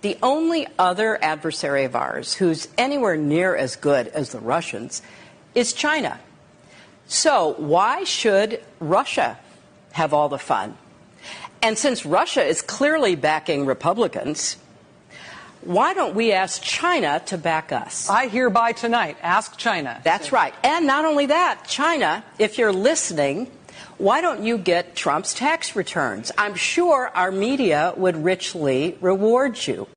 The only other adversary of ours who's anywhere near as good as the Russians is China. So, why should Russia have all the fun? And since Russia is clearly backing Republicans, why don't we ask China to back us? I hereby tonight ask China. That's right. And not only that, China, if you're listening, why don't you get Trump's tax returns? I'm sure our media would richly reward you.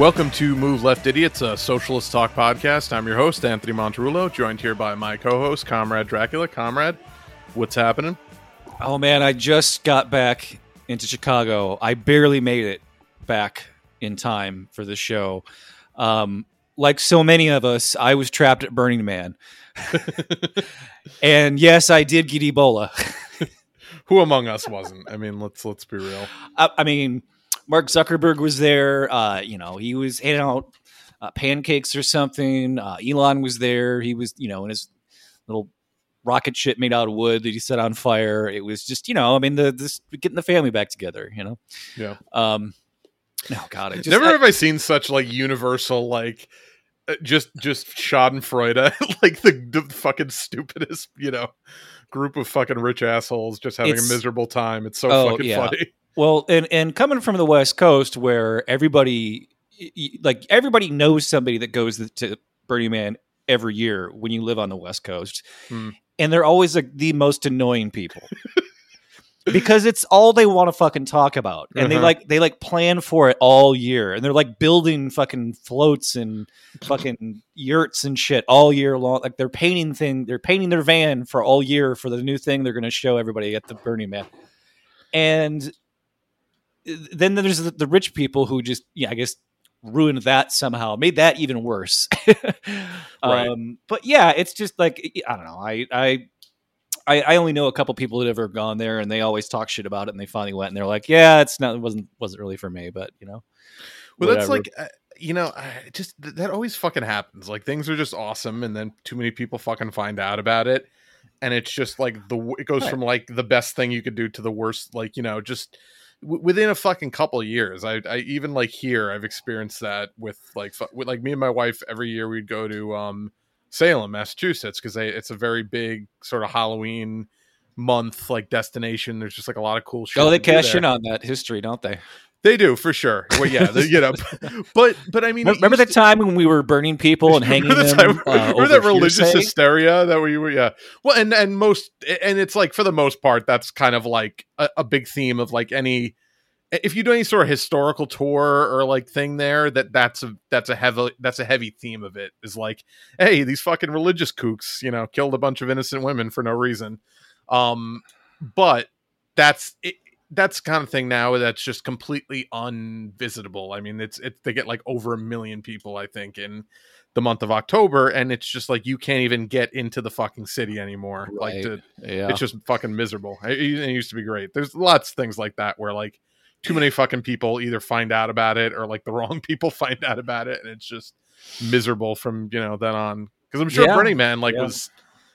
Welcome to Move Left Idiots, a socialist talk podcast. I'm your host, Anthony Monterulo, joined here by my co host, Comrade Dracula. Comrade, what's happening? Oh, man, I just got back into Chicago. I barely made it back in time for the show. Um, like so many of us, I was trapped at Burning Man. and yes, I did get Ebola. Who among us wasn't? I mean, let's let's be real. I, I mean, Mark Zuckerberg was there. Uh, you know, he was handing out uh, pancakes or something. Uh, Elon was there. He was, you know, in his little rocket ship made out of wood that he set on fire. It was just, you know, I mean, the this getting the family back together. You know. Yeah. Um. No, God, I just, never I, have I seen such like universal like uh, just just Schadenfreude, like the, the fucking stupidest, you know, group of fucking rich assholes just having a miserable time. It's so oh, fucking yeah. funny. Well, and and coming from the West Coast, where everybody, like everybody knows somebody that goes to Burning Man every year when you live on the West Coast, Hmm. and they're always like the most annoying people. because it's all they want to fucking talk about and they Uh-huh. like they like plan for it all year and they're like building fucking floats and fucking yurts and shit all year long like they're painting thing they're painting their van for all year for the new thing they're going to show everybody at the burning man and then there's the, the rich people who just yeah i guess ruined that somehow made that even worse Right. um but yeah it's just like i don't know i i I, only know a couple people that have ever gone there, and they always talk shit about it. And they finally went, and they're like, "Yeah, it's not, it wasn't, wasn't really for me." But you know, Well, that's like, uh, you know, I just th- that always fucking happens. Like things are just awesome, and then too many people fucking find out about it, and it's just like the it goes Right. from like the best thing you could do to the worst. Like you know, just w- within a fucking couple of years. I, I even like here, I've experienced that with like fu- with like me and my wife. Every year we'd go to um Salem, Massachusetts, because it's a very big sort of Halloween month like destination. There's just like a lot of cool shit. oh, they cash in on that history, don't they? They do for sure. Well, yeah, they, you know, but but I mean, Remember the time when we were burning people and hanging Remember the them? time- uh, remember that religious hearsay? hysteria that we were yeah well and and most and it's like for the most part that's kind of like a, a big theme of like any if you do any sort of historical tour or like thing there that that's a that's a heavy that's a heavy theme of it is like hey these fucking religious kooks you know killed a bunch of innocent women for no reason um but that's it that's the kind of thing now that's just completely unvisitable. I mean, it's it they get like over a million people, I think, in the month of October, and it's just like you can't even get into the fucking city anymore. Like to, Yeah. it's just fucking miserable. It, it used to be great. There's lots of things like that where like too many fucking people either find out about it or like the wrong people find out about it, and it's just miserable from you know then on. Because I'm sure Yeah. Burning Man like Yeah. was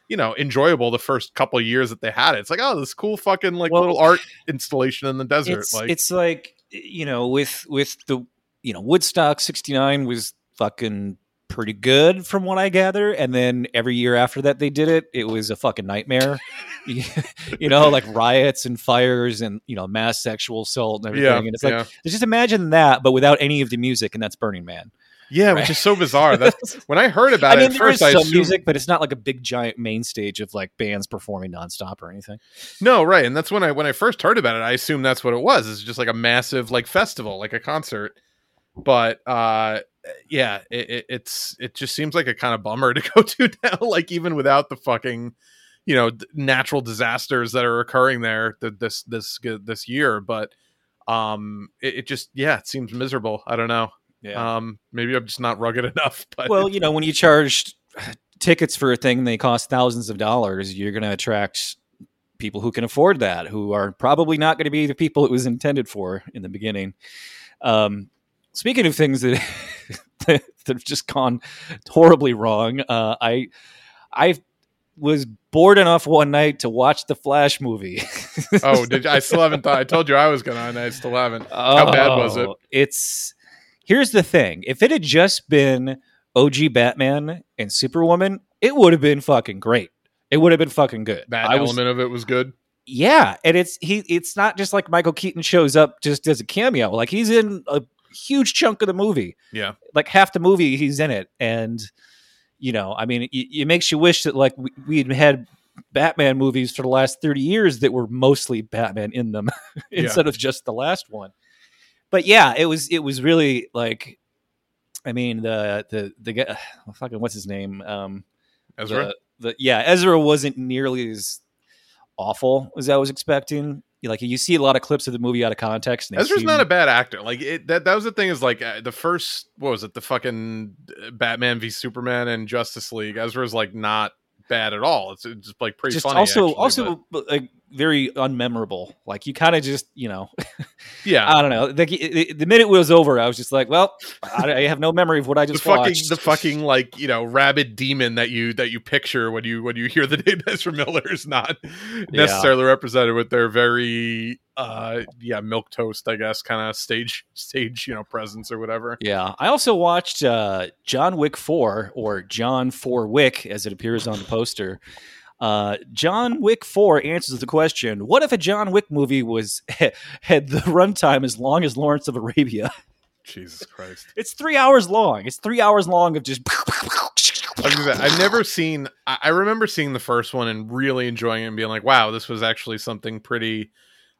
you know enjoyable the first couple of years that they had it. It's like oh this cool fucking like Well, little art installation in the desert. it's like it's like you know with with the you know Woodstock '69 was fucking pretty good from what I gather, and then every year after that they did it, it was a fucking nightmare. you know, like riots and fires and you know mass sexual assault and everything. yeah, and it's like yeah. just imagine that, but without any of the music, and that's Burning Man. Yeah, Right. which is so bizarre. That's when I heard about I mean, it at there is first. I some assumed, music, but it's not like a big giant main stage of like bands performing nonstop or anything. no, right, and that's when I when I first heard about it. I assumed that's what it was. It's just like a massive like festival, like a concert. But uh yeah, it, it, it's it just seems like a kind of bummer to go to now. Like even without the fucking, you know, natural disasters that are occurring there this this this year, but um, it, it just yeah, it seems miserable. I don't know. Um, maybe I'm just not rugged enough. But well, you know, when you charge tickets for a thing they cost thousands of dollars, you're going to attract people who can afford that, who are probably not going to be the people it was intended for in the beginning. Um, speaking of things that that have just gone horribly wrong, uh, I I was bored enough one night to watch the Flash movie. oh, did you, I still haven't thought? I told you I was gonna, and I still haven't. How bad was it? Oh, It's here's the thing: if it had just been OG Batman and Superwoman, it would have been fucking great. It would have been fucking good. That I was- element of it was good. yeah, and it's he. It's not just like Michael Keaton shows up just as a cameo. Like he's in a huge chunk of the movie. Yeah. like half the movie he's in it, and you know, I mean, it, it makes you wish that like we, we'd had Batman movies for the last thirty years that were mostly Batman in them instead of just the last one. But yeah, it was it was really like, I mean, the the the guy, fucking what's his name? Um, Ezra. the, the yeah Ezra wasn't nearly as awful as I was expecting. Like you see a lot of clips of the movie out of context. Ezra's seem- not a bad actor. Like it, that. That was the thing. Is like uh, the first. What was it? The fucking uh, Batman v Superman and Justice League. Ezra's like not bad at all. It's, it's just like pretty just funny. also actually, also but- like very unmemorable. Like you kind of just you know yeah. I don't know. Like the, the minute it was over, I was just like, well, I, I have no memory of what I the just fucking watched. the fucking like you know rabid demon that you that you picture when you when you hear the name Ezra Miller is not necessarily represented with their very uh yeah milk toast I guess kind of stage stage you know presence or whatever. Yeah, I also watched uh, John Wick Four or John Four Wick as it appears on the poster. Uh, John Wick Four answers the question: What if a John Wick movie was had the runtime as long as Lawrence of Arabia? Jesus Christ. It's three hours long. It's three hours long of just. I was gonna say, I've never seen. I I remember seeing the first one and really enjoying it and being like, "Wow, this was actually something pretty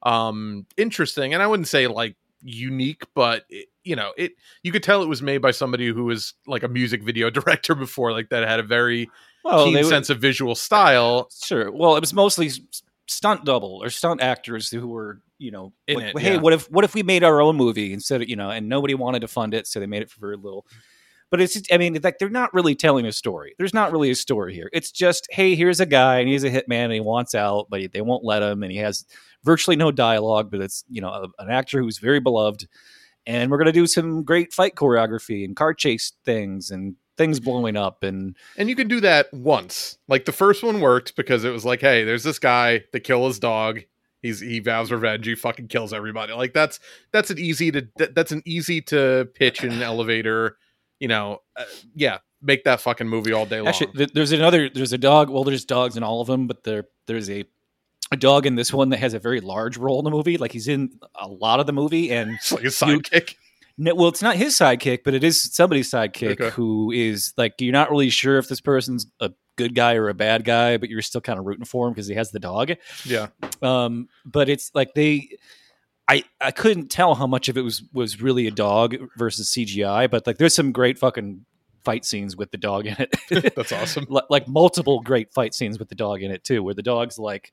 um interesting." And I wouldn't say like unique, but it, you know, it you could tell it was made by somebody who was like a music video director before, like that had a very Well, keen sense of visual style. Sure. Well, it was mostly stunt double or stunt actors who were, you know, In like, it, hey, yeah. what if what if we made our own movie instead of, you know, and nobody wanted to fund it, so they made it for very little. But it's just, I mean, like they're not really telling a story. There's not really a story here. It's just, hey, here's a guy and he's a hitman and he wants out, but they won't let him and he has virtually no dialogue, but it's, you know, a- an actor who's very beloved. And we're going to do some great fight choreography and car chase things and things blowing up and And you can do that once. Like the first one worked because it was like, hey, there's this guy that kill his dog. He's he vows revenge. He fucking kills everybody. Like that's that's an easy to that's an easy to pitch in an elevator. You know, uh, yeah, make that fucking movie all day long. Actually, th- there's another. There's a dog. Well, there's dogs in all of them, but there there's a a dog in this one that has a very large role in the movie. Like he's in a lot of the movie, and it's like a sidekick. No, well, it's not his sidekick, but it is somebody's sidekick Okay. who is like you're not really sure if this person's a good guy or a bad guy, but you're still kind of rooting for him because he has the dog. Yeah, Um, but it's like they. I, I couldn't tell how much of it was was really a dog versus CGI, but like there's some great fucking fight scenes with the dog in it. that's awesome. li- like multiple great fight scenes with the dog in it too, where the dog's like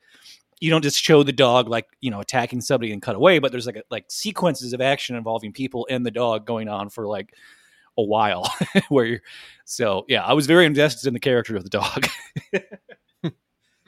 you don't just show the dog like you know attacking somebody and cut away, but there's like a, like sequences of action involving people and the dog going on for like a while. where you're, so yeah, I was very invested in the character of the dog.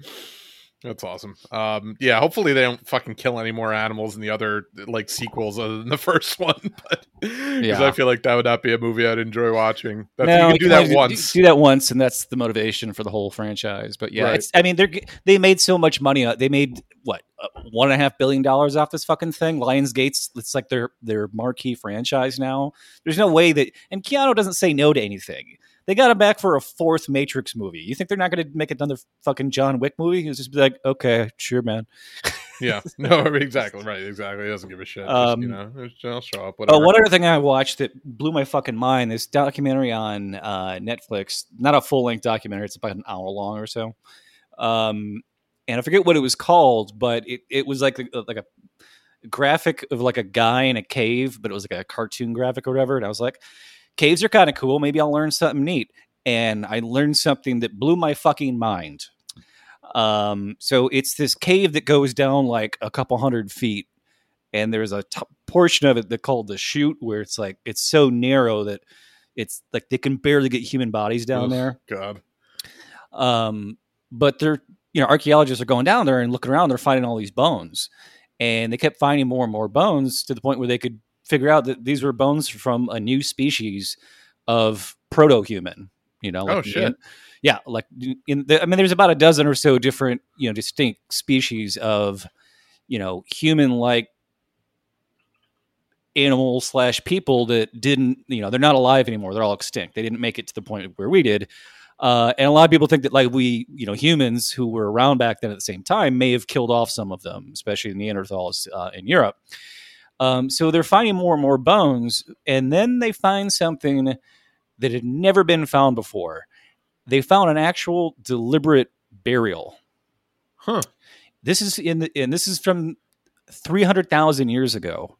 That's awesome. Um, yeah, hopefully they don't fucking kill any more animals in the other like sequels other than the first one. But because Yeah. I feel like that would not be a movie I'd enjoy watching. That's, No, you can do that once. Do, that once, and that's the motivation for the whole franchise. But yeah, Right. it's. I mean, they they made so much money. uh, They made what uh, one and a half billion dollars off this fucking thing. Lionsgate's. It's like their their marquee franchise now. There's no way that. And Keanu doesn't say no to anything. They got him back for a fourth Matrix movie. You think they're not going to make another fucking John Wick movie? He'll just be like, okay, sure, man. yeah, no, exactly right, exactly. He doesn't give a shit. Just, Um, you know, I'll show up. Whatever. Oh, one other thing I watched that blew my fucking mind: this documentary on uh, Netflix. Not a full length documentary; it's about an hour long or so. Um, and I forget what it was called, but it, it was like a, like a graphic of like a guy in a cave, but it was like a cartoon graphic or whatever. And I was like, caves are kind of cool. Maybe I'll learn something neat. And I learned something that blew my fucking mind. Um, so it's this cave that goes down like a couple hundred feet, and there's a t- portion of it that called the chute where it's like it's so narrow that it's like they can barely get human bodies down there. God. Um, but they're you know archaeologists are going down there and looking around. They're finding all these bones, and they kept finding more and more bones to the point where they could figure out that these were bones from a new species of proto-human. You know, Oh, like shit. yeah, like in the, I mean, there's about a dozen or so different you know distinct species of you know human-like animal slash people that didn't you know they're not alive anymore they're all extinct they didn't make it to the point where we did uh, and a lot of people think that like we you know humans who were around back then at the same time may have killed off some of them especially the neanderthals uh, in europe um, so they're finding more and more bones and then they find something that had never been found before they found an actual deliberate burial Huh. this is in the, and this is from 300000 years ago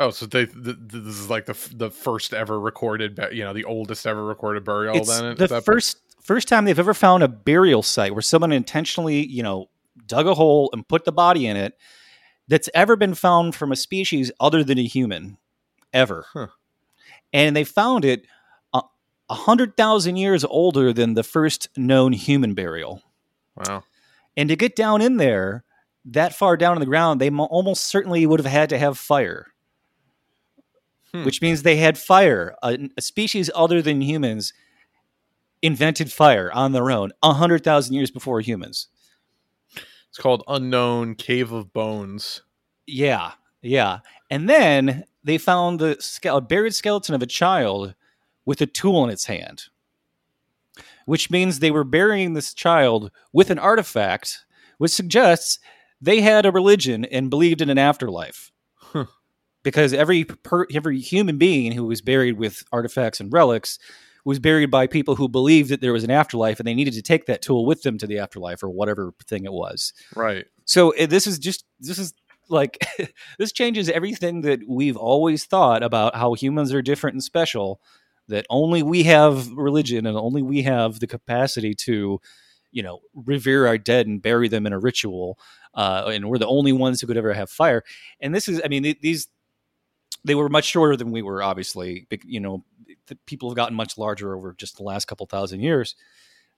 Oh, so they th- th- this is like the f- the first ever recorded, you know, the oldest ever recorded burial. it's then the point? first first time they've ever found a burial site where someone intentionally, you know, dug a hole and put the body in it that's ever been found from a species other than a human, ever. Huh. And they found it a a hundred thousand years older than the first known human burial. Wow. And to get down in there, that far down in the ground, they mo- almost certainly would have had to have fire. Hmm. Which means they had fire. A, a species other than humans invented fire on their own a hundred thousand years before humans. It's called Unknown Cave of Bones. Yeah, yeah. And then they found the ske- a buried skeleton of a child with a tool in its hand, which means they were burying this child with an artifact, which suggests they had a religion and believed in an afterlife. Huh. Because every per, every human being who was buried with artifacts and relics was buried by people who believed that there was an afterlife and they needed to take that tool with them to the afterlife or whatever thing it was. Right. So uh, this is just this is like this changes everything that we've always thought about how humans are different and special. That only we have religion and only we have the capacity to, you know, revere our dead and bury them in a ritual, uh, and we're the only ones who could ever have fire. And this is, I mean, th- these they were much shorter than we were. Obviously, you know, the people have gotten much larger over just the last couple thousand years.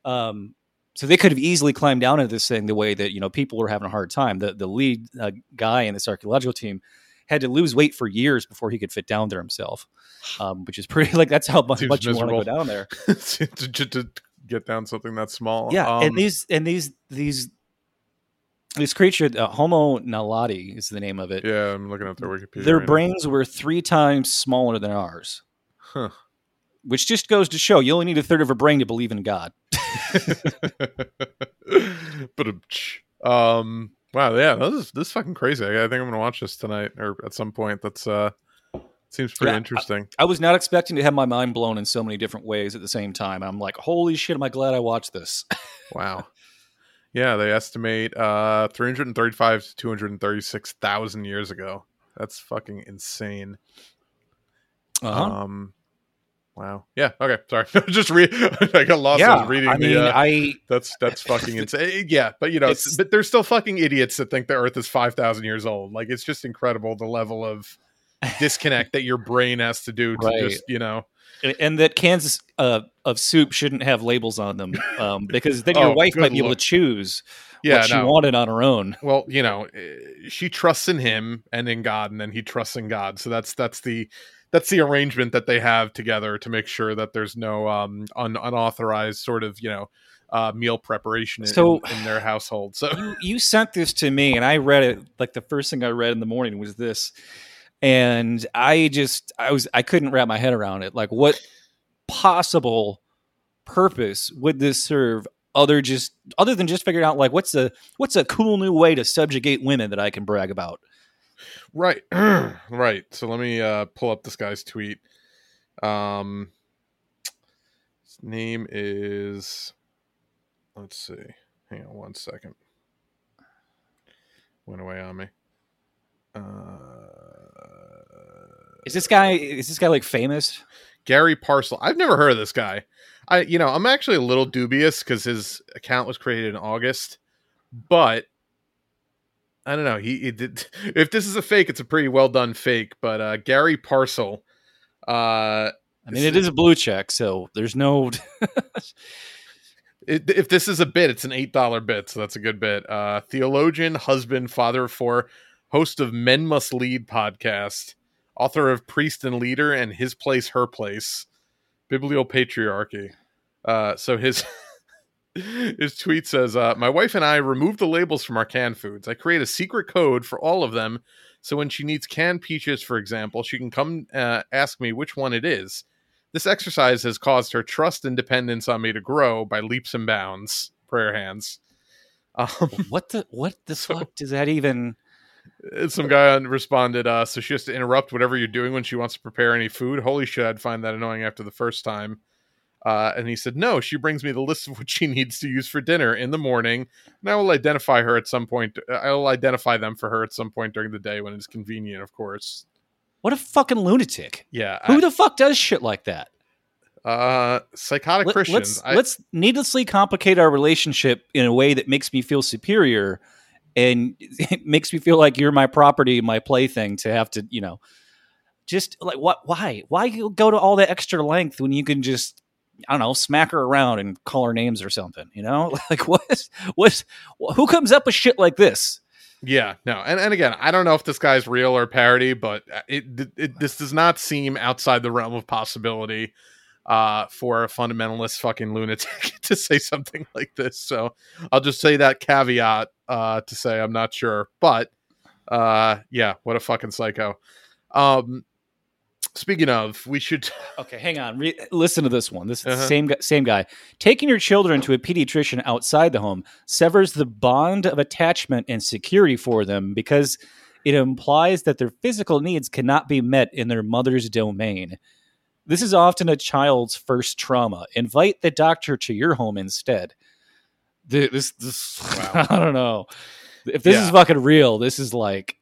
Um, so they could have easily climbed down into this thing the way that you know people were having a hard time. The the lead uh, guy in this archaeological team had to lose weight for years before he could fit down there himself, um, which is pretty like that's how much, much you want to go down there. to, to, to get down something that small. Yeah, Um, and these and these these this creature, uh, Homo naledi is the name of it. yeah, I'm looking at their Wikipedia. Their right now. brains were three times smaller than ours, Huh. Which just goes to show you only need a third of a brain to believe in God. but um, wow, yeah, this is this is fucking crazy. I, I think I'm gonna watch this tonight or at some point. That's uh, seems pretty Yeah, interesting. I was not expecting to have my mind blown in so many different ways at the same time. I'm like, holy shit, am I glad I watched this? Wow. Yeah, they estimate uh 335 to 236,000 years ago. That's fucking insane. Uh-huh. Um wow. Yeah, okay. Sorry. Just read I got lost I was reading I mean, the uh, I that's that's fucking insane. Yeah, but you know, It's- but there's still fucking idiots that think the earth is 5,000 years old. Like it's just incredible the level of disconnect that your brain has to do to Right. just, you know. and that cans uh, of soup shouldn't have labels on them um, because then your Oh, wife good might be able to choose Yeah, what she no. wanted on her own. well you know eh, she trusts in him and in god and then he trusts in god so that's that's the that's the arrangement that they have together to make sure that there's no um un- unauthorized sort of you know uh meal preparation in, So- in, their household so You, you sent this to me, and I read it. Like the first thing I read in the morning was this, and I just I was I couldn't wrap my head around it. Like, what possible purpose would this serve? Other just other than just figuring out like what's a what's a cool new way to subjugate women that I can brag about. Right right so let me uh pull up this guy's tweet um his name is let's see hang on one second went away on me uh Is this guy is this guy like famous? Gary Parcel. I've never heard of this guy. I, you know, I'm actually a little dubious because his account was created in August, but I don't know. He, he did. If this is a fake, it's a pretty well done fake. But uh, Gary Parcel. Uh, I mean, it is a blue check, so there's no. it, if this is a bit, it's an eight dollar bit, so that's a good bit. Uh, theologian, husband, father of four, host of Men Must Lead podcast, author of Priest and Leader and His Place, Her Place, Bibliopatriarchy. Uh, so his his tweet says, uh, "My wife and I removed the labels from our canned foods. I create a secret code for all of them, so when she needs canned peaches, for example, she can come uh, ask me which one it is. This exercise has caused her trust and dependence on me to grow by leaps and bounds. Prayer hands." Um, what the what the fuck does that even? some guy responded, uh, "So she has to interrupt whatever you're doing when she wants to prepare any food." Holy shit! I'd find that annoying after the first time. Uh, and he said, No, she brings me the list of what she needs to use for dinner in the morning. And I will identify her at some point. I will identify them for her at some point during the day when it's convenient, of course. What a fucking lunatic. Yeah. Who I, the fuck does shit like that? uh, psychotic Let, Christians. let's I- let's needlessly complicate our relationship in a way that makes me feel superior and it makes me feel like you're my property, my plaything to have to, you know, just like what why? Why you go to all that extra length when you can just I don't know, smack her around and call her names or something, you know? Like what what who comes up with shit like this? Yeah, no, and and again, I don't know if this guy's real or parody, but it, it this does not seem outside the realm of possibility uh, for a fundamentalist fucking lunatic to say something like this. So I'll just say that caveat uh, to say I'm not sure, but uh, yeah, what a fucking psycho. Um, speaking of, we should. Okay, hang on. Re- listen to this one. This is Uh-huh. same guy, same guy. Taking your children to a pediatrician outside the home severs the bond of attachment and security for them because it implies that their physical needs cannot be met in their mother's domain. This is often a child's first trauma. Invite the doctor to your home instead. This, this, Wow. I don't know. If this is fucking real, this is like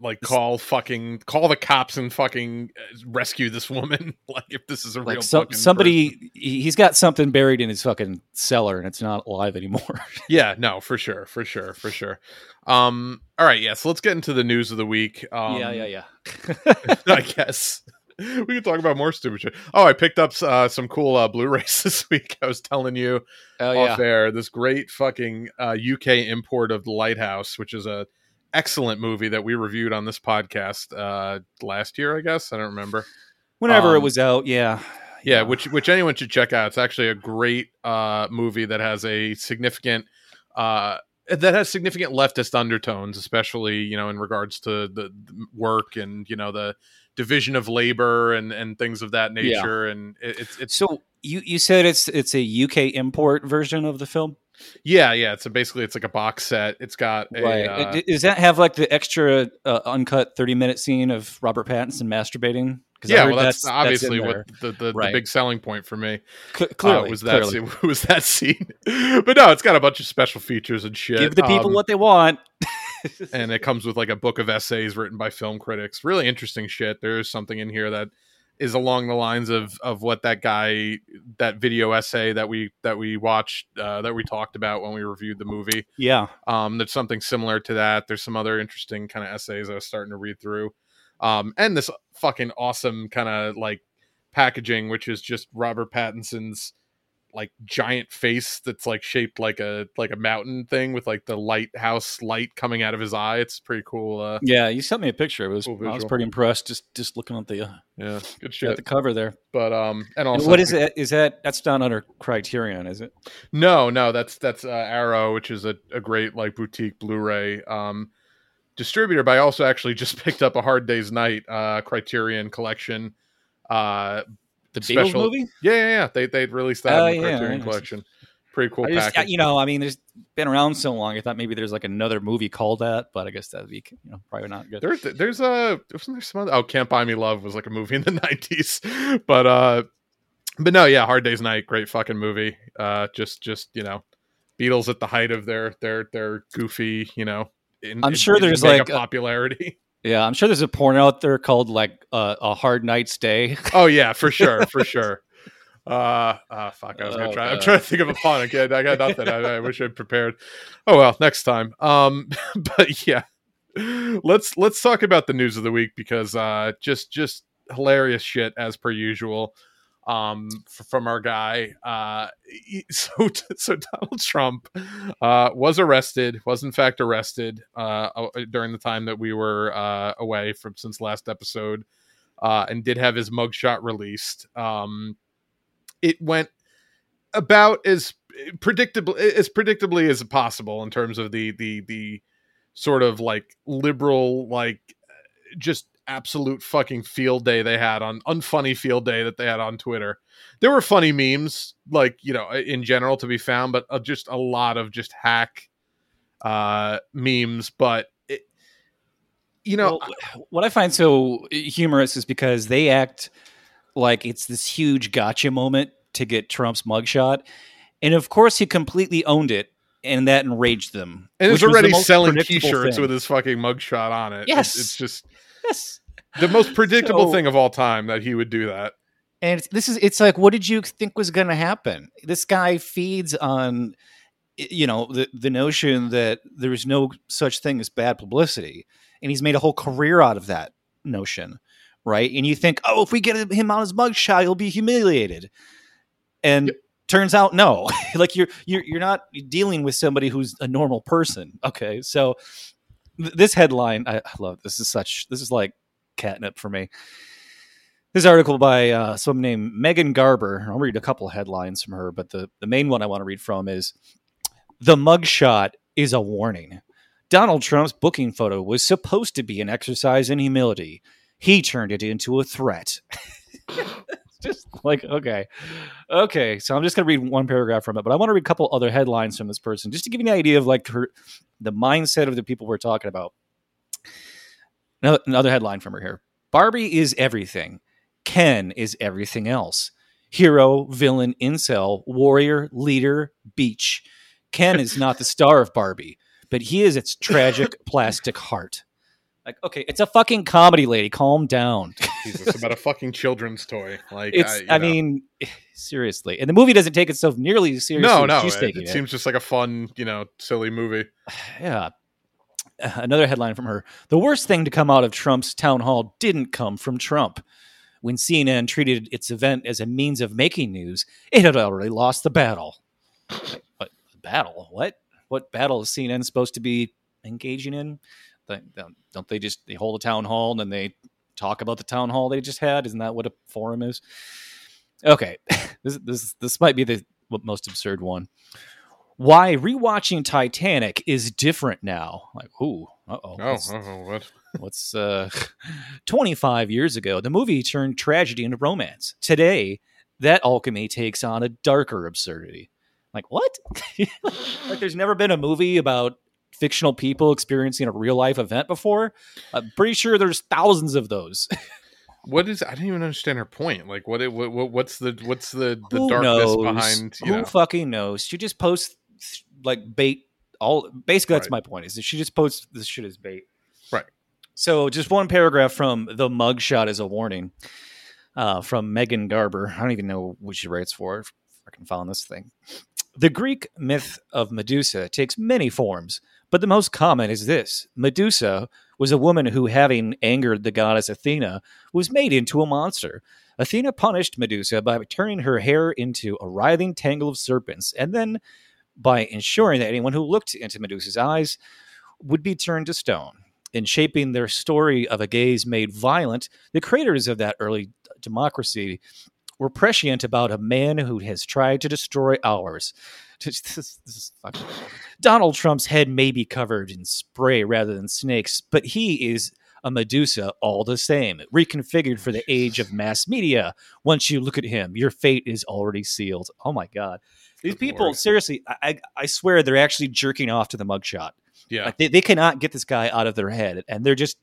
like call fucking call the cops and fucking uh, rescue this woman like if this is a real like some, fucking somebody. he- He's got something buried in his fucking cellar, and it's not alive anymore. yeah no for sure for sure for sure um all right yeah so let's get into the news of the week um yeah, yeah, yeah. i guess we can talk about more stupid shit oh i picked up uh, some cool uh, blu-rays this week i was telling you Oh yeah. off air this great fucking uh, uk import of the lighthouse which is a excellent movie that we reviewed on this podcast uh last year i guess i don't remember Whenever it Um, was out, yeah. yeah, which which anyone should check out. It's actually a great uh, movie that has a significant uh, that has significant leftist undertones, especially you know in regards to the, the work and you know the division of labor and and things of that Yeah. nature. And it, it's it's So you you said it's it's a UK import version of the film, yeah yeah. It's a, basically it's like a box set. It's got a uh, Does that have like the extra uh, uncut thirty minute scene of Robert Pattinson masturbating? Yeah, well, that's, in obviously there. what the the, Right. the big selling point for me Cl- uh, clearly was that clearly. scene, was that scene. but no, it's got a bunch of special features and shit. Give the people Um, what they want. and it comes with like a book of essays written by film critics. Really interesting shit. There's something in here that is along the lines of of what that guy that video essay that we that we watched uh, that we talked about when we reviewed the movie. yeah, Um, there's something similar to that. There's some other interesting kind of essays I was starting to read through. Um, and this fucking awesome kind of like packaging, which is just Robert Pattinson's like giant face that's like shaped like a like a mountain thing with like the lighthouse light coming out of his eye. It's pretty cool. Uh, yeah. You sent me a picture. It was Cool I was pretty impressed just just looking at the uh, yeah, good at shit. the cover there. But um, and And also what is it? Is that that's not under Criterion? Is it? No, no, that's that's uh, Arrow, which is a, a great like boutique Blu-ray um, distributor. But I also actually just picked up a Hard Day's Night uh, Criterion collection. Uh, The Beatles Special- movie? yeah, yeah, yeah. They they released that Oh, in the yeah, Criterion collection. Pretty cool just, package. you know, I mean, there's been around so long. I thought maybe there's like another movie called that, but I guess that'd be, you know, probably not good. There, there's a wasn't there some other, oh Can't Buy Me Love was like a movie in the nineties, but uh, but no, yeah, Hard Day's Night, great fucking movie. Uh, just just you know, Beatles at the height of their their their goofy, you know, in, I'm sure in there's, mega like, a- popularity. Yeah, I'm sure there's a porn out there called like uh, a hard night's day. Oh yeah, for sure, for sure. Uh, uh fuck. I was gonna Oh, try. I'm trying to think of a pun. I can't- I got nothing. I, I wish I'd prepared. Oh well, next time. Um, but yeah, let's let's talk about the news of the week because uh, just just hilarious shit as per usual. Um, f- from our guy. Uh, so so Donald Trump uh was arrested. Was in fact arrested. Uh, uh, during the time that we were uh away from since last episode. Uh, and did have his mugshot released. Um, it went about as predictable as predictably as possible in terms of the the the sort of like liberal like just absolute fucking field day they had on unfunny field day that they had on Twitter. There were funny memes like, you know, in general to be found, but uh, just a lot of just hack uh memes, but it, you know, Well, what I find so humorous is because they act like it's this huge gotcha moment to get Trump's mugshot, and of course he completely owned it, and that enraged them. and it's was already selling t-shirts thing. with his fucking mugshot on it. Yes. it's just yes. The most predictable So- thing of all time that he would do that. And this is it's like, what did you think was going to happen? This guy feeds on, you know, the the notion that there's no such thing as bad publicity, and he's made a whole career out of that notion, right? And you think, oh, if we get him on his mugshot, he'll be humiliated, and turns out no. like you're you're you're not dealing with somebody who's a normal person. Okay, so th- this headline, I, I love. This is such. This is like catnip for me this article by uh, someone named Megan Garber. I'll read a couple of headlines from her, but the, the main one I want to read from is The mugshot is a warning. Donald Trump's booking photo was supposed to be an exercise in humility. He turned it into a threat. Just like, okay. Okay. So I'm just going to read one paragraph from it, but I want to read a couple other headlines from this person just to give you an idea of like her, the mindset of the people we're talking about. Another, another headline from her here Barbie is everything. Ken is everything else. Hero, villain, incel, warrior, leader, beach. Ken is not the star of Barbie, but he is its tragic plastic heart. Like, okay, it's a fucking comedy, lady. Calm down. Jesus, about a fucking children's toy. Like It's, you I, mean, seriously. And the movie doesn't take itself nearly as seriously no, as no, she's it, taking it it. seems just like a fun, you know, silly movie. Yeah. Another headline from her The worst thing to come out of Trump's town hall didn't come from Trump. When CNN treated its event as a means of making news, it had already lost the battle. What battle? What? What battle is CNN supposed to be engaging in? Don't they just they hold a town hall and then they talk about the town hall they just had? Isn't that what a forum is? Okay, this this this might be the most absurd one why rewatching Titanic is different now. Like, ooh, uh oh. Oh, oh, what? What's uh 25 years ago, the movie turned tragedy into romance. Today, that alchemy takes on a darker absurdity. Like, what? like there's never been a movie about fictional people experiencing a real life event before. I'm pretty sure there's thousands of those. What is? I didn't even understand her point. Like, what? it- What? what what's the? What's the? The Who darkness knows? behind? You Who know, fucking knows? She just posts like bait. All basically, that's Right. my point. Is that she just posts this shit as bait. Right. So, just one paragraph from the mugshot as a warning uh, from Megan Garber. I don't even know what she writes for. If I can find this thing. The Greek myth of Medusa takes many forms, but the most common is this Medusa was a woman who, having angered the goddess Athena, was made into a monster. Athena punished Medusa by turning her hair into a writhing tangle of serpents, and then by ensuring that anyone who looked into Medusa's eyes would be turned to stone. In shaping their story of a gaze made violent, the creators of that early democracy were prescient about a man who has tried to destroy ours. This, this. Donald Trump's head may be covered in spray rather than snakes, but he is a Medusa all the same, reconfigured for the age of mass media. Once you look at him, your fate is already sealed. Oh my God. These Good people, Lord. seriously, I, I, I swear they're actually jerking off to the mugshot. yeah. Like they, they cannot get this guy out of their head, and they're just,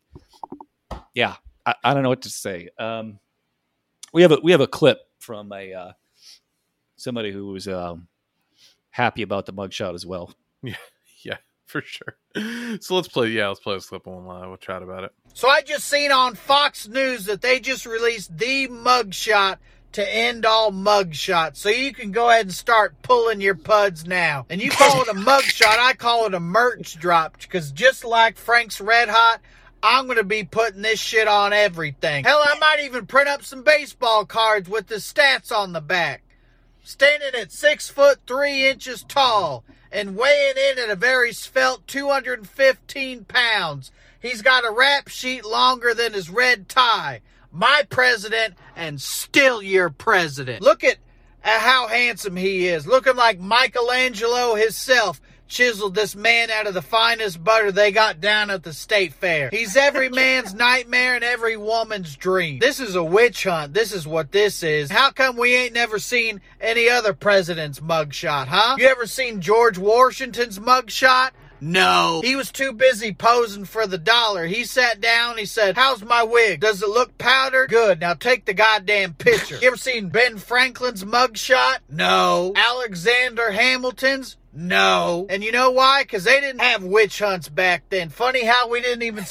yeah, I, I don't know what to say. Um, we have a we have a clip from a uh, somebody who was um, happy about the mugshot as well. Yeah. yeah, for sure. So let's play. Yeah, let's play this clip and we'll, uh, we'll chat about it. So I just seen on Fox News that they just released the mugshot to end all mugshots. So you can go ahead and start pulling your puds now. And you call it a mugshot, I call it a merch drop. Because just like Frank's Red Hot, I'm going to be putting this shit on everything. Hell, I might even print up some baseball cards with the stats on the back. Standing at six foot three inches tall and weighing in at a very svelte 215 pounds. He's got a rap sheet longer than his red tie. My president and still your president. Look at, at how handsome he is. Looking like Michelangelo himself chiseled this man out of the finest butter they got down at the state fair. He's every man's nightmare and every woman's dream. This is a witch hunt. This is what this is. How come we ain't never seen any other president's mugshot, huh? You ever seen George Washington's mugshot? No. He was too busy posing for the dollar. He sat down, he said, How's my wig? Does it look powdered? Good. Now take the goddamn picture. you ever seen Ben Franklin's mugshot? No. Alexander Hamilton's? No. And you know why? Because they didn't have witch hunts back then. Funny how we didn't even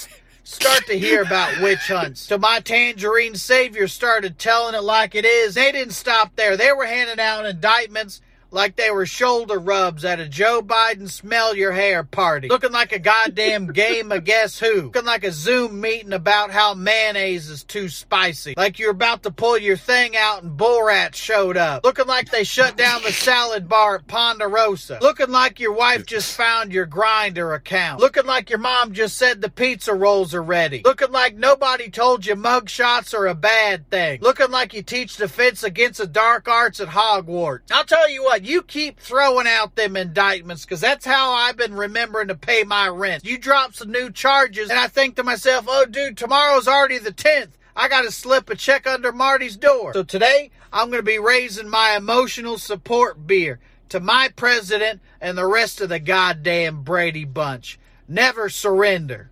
start to hear about witch hunts. So my tangerine savior started telling it like it is. They didn't stop there. They were handing out indictments like they were shoulder rubs at a Joe Biden smell your hair party. Looking like a goddamn game of guess who. Looking like a Zoom meeting about how mayonnaise is too spicy. Like you're about to pull your thing out and bull rats showed up. Looking like they shut down the salad bar at Ponderosa. Looking like your wife just found your Grindr account. Looking like your mom just said the pizza rolls are ready. Looking like nobody told you mugshots are a bad thing. Looking like you teach defense against the dark arts at Hogwarts. I'll tell you what, you keep throwing out them indictments because that's how I've been remembering to pay my rent. You drop some new charges, and I think to myself, oh, dude, tomorrow's already the 10th. I got to slip a check under Marty's door. So today, I'm going to be raising my emotional support beer to my president and the rest of the goddamn Brady bunch. Never surrender.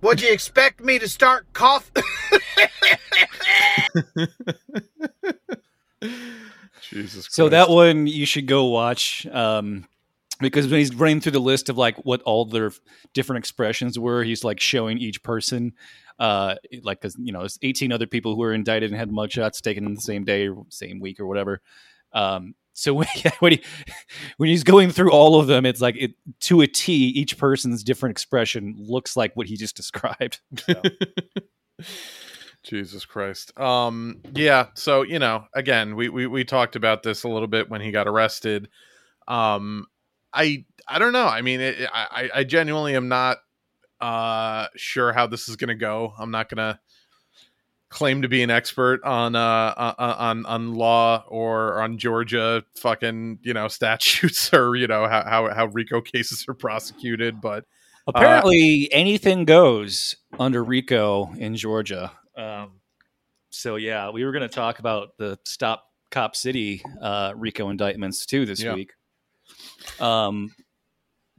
Would you expect me to start coughing? Jesus. Christ. So that one you should go watch um, because when he's running through the list of like what all their different expressions were, he's like showing each person. Uh, like, cause you know, there's 18 other people who were indicted and had mugshots taken in the same day or same week or whatever. Um, so when, when he when he's going through all of them, it's like it to a T. Each person's different expression looks like what he just described. So. Jesus Christ. Um yeah, so you know, again, we, we we talked about this a little bit when he got arrested. Um I I don't know. I mean, it, I I genuinely am not uh sure how this is going to go. I'm not going to claim to be an expert on uh on on law or on Georgia fucking, you know, statutes or, you know, how how, how RICO cases are prosecuted, but Apparently, uh, anything goes under RICO in Georgia. Um, so yeah, we were going to talk about the Stop Cop City uh, RICO indictments too this Yeah. week. Um,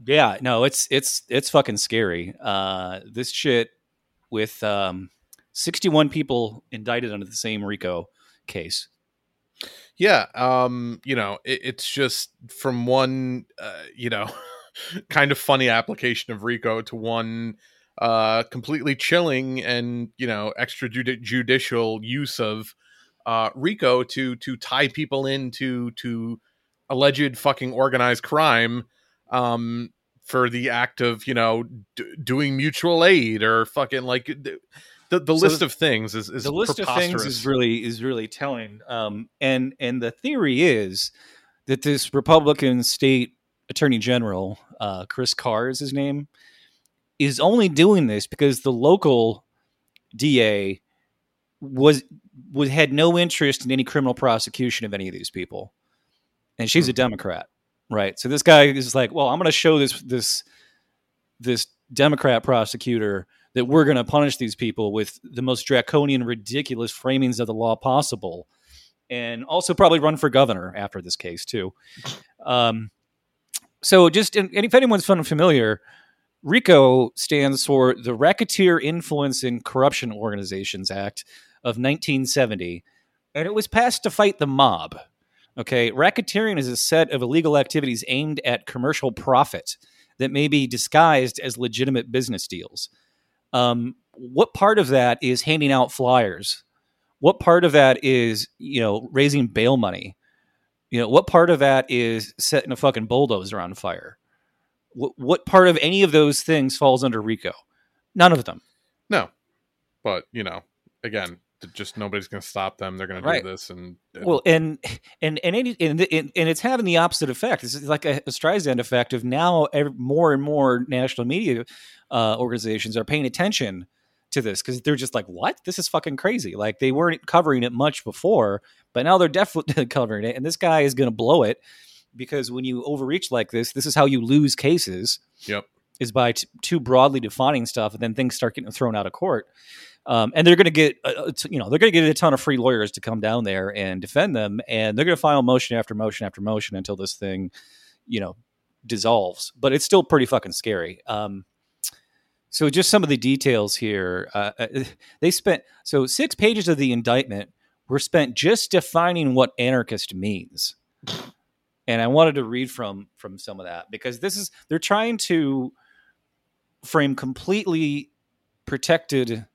yeah, no, it's it's it's fucking scary. Uh, this shit with um, sixty-one people indicted under the same RICO case. yeah um you know it, it's just from one uh you know kind of funny application of rico to one uh completely chilling and you know extrajudicial use of uh rico to to tie people into to alleged fucking organized crime um for the act of you know d- doing mutual aid or fucking like the the, the So list of things is, is the list of things is really is really telling. Um, and and the theory is that this Republican state attorney general, uh, Chris Carr is his name, is only doing this because the local DA was was had no interest in any criminal prosecution of any of these people, and she's a Democrat, right? So this guy is like, well, I'm going to show this this this Democrat prosecutor that we're going to punish these people with the most draconian, ridiculous framings of the law possible, and also probably run for governor after this case too. Um, so, just and if anyone's unfamiliar, RICO stands for the Racketeer Influence and Corruption Organizations Act of 1970, and it was passed to fight the mob. Okay, racketeering is a set of illegal activities aimed at commercial profit that may be disguised as legitimate business deals. Um, what part of that is handing out flyers? What part of that is you know raising bail money? You know what part of that is setting a fucking bulldozer on fire? What, what part of any of those things falls under RICO? None of them. No, but you know, again, just nobody's going to stop them. They're going Right. to do this, and, and Well, and and and any, and, and it's having the opposite effect. It's like a, a Streisand effect of now ev- more and more national media uh, organizations are paying attention to this because they're just like, "What? This is fucking crazy!" Like they weren't covering it much before, but now they're definitely covering it. And this guy is going to blow it because when you overreach like this, this is how you lose cases yep, is by t- too broadly defining stuff, and then things start getting thrown out of court. Um, and they're going to get, uh, uh, you know, they're going to get a ton of free lawyers to come down there and defend them, and they're going to file motion after motion after motion until this thing, you know, dissolves. But it's still pretty fucking scary. Um, so just some of the details here. Uh, uh, they spent so six pages of the indictment were spent just defining what anarchist means. And I wanted to read from from some of that because this is they're trying to frame completely protected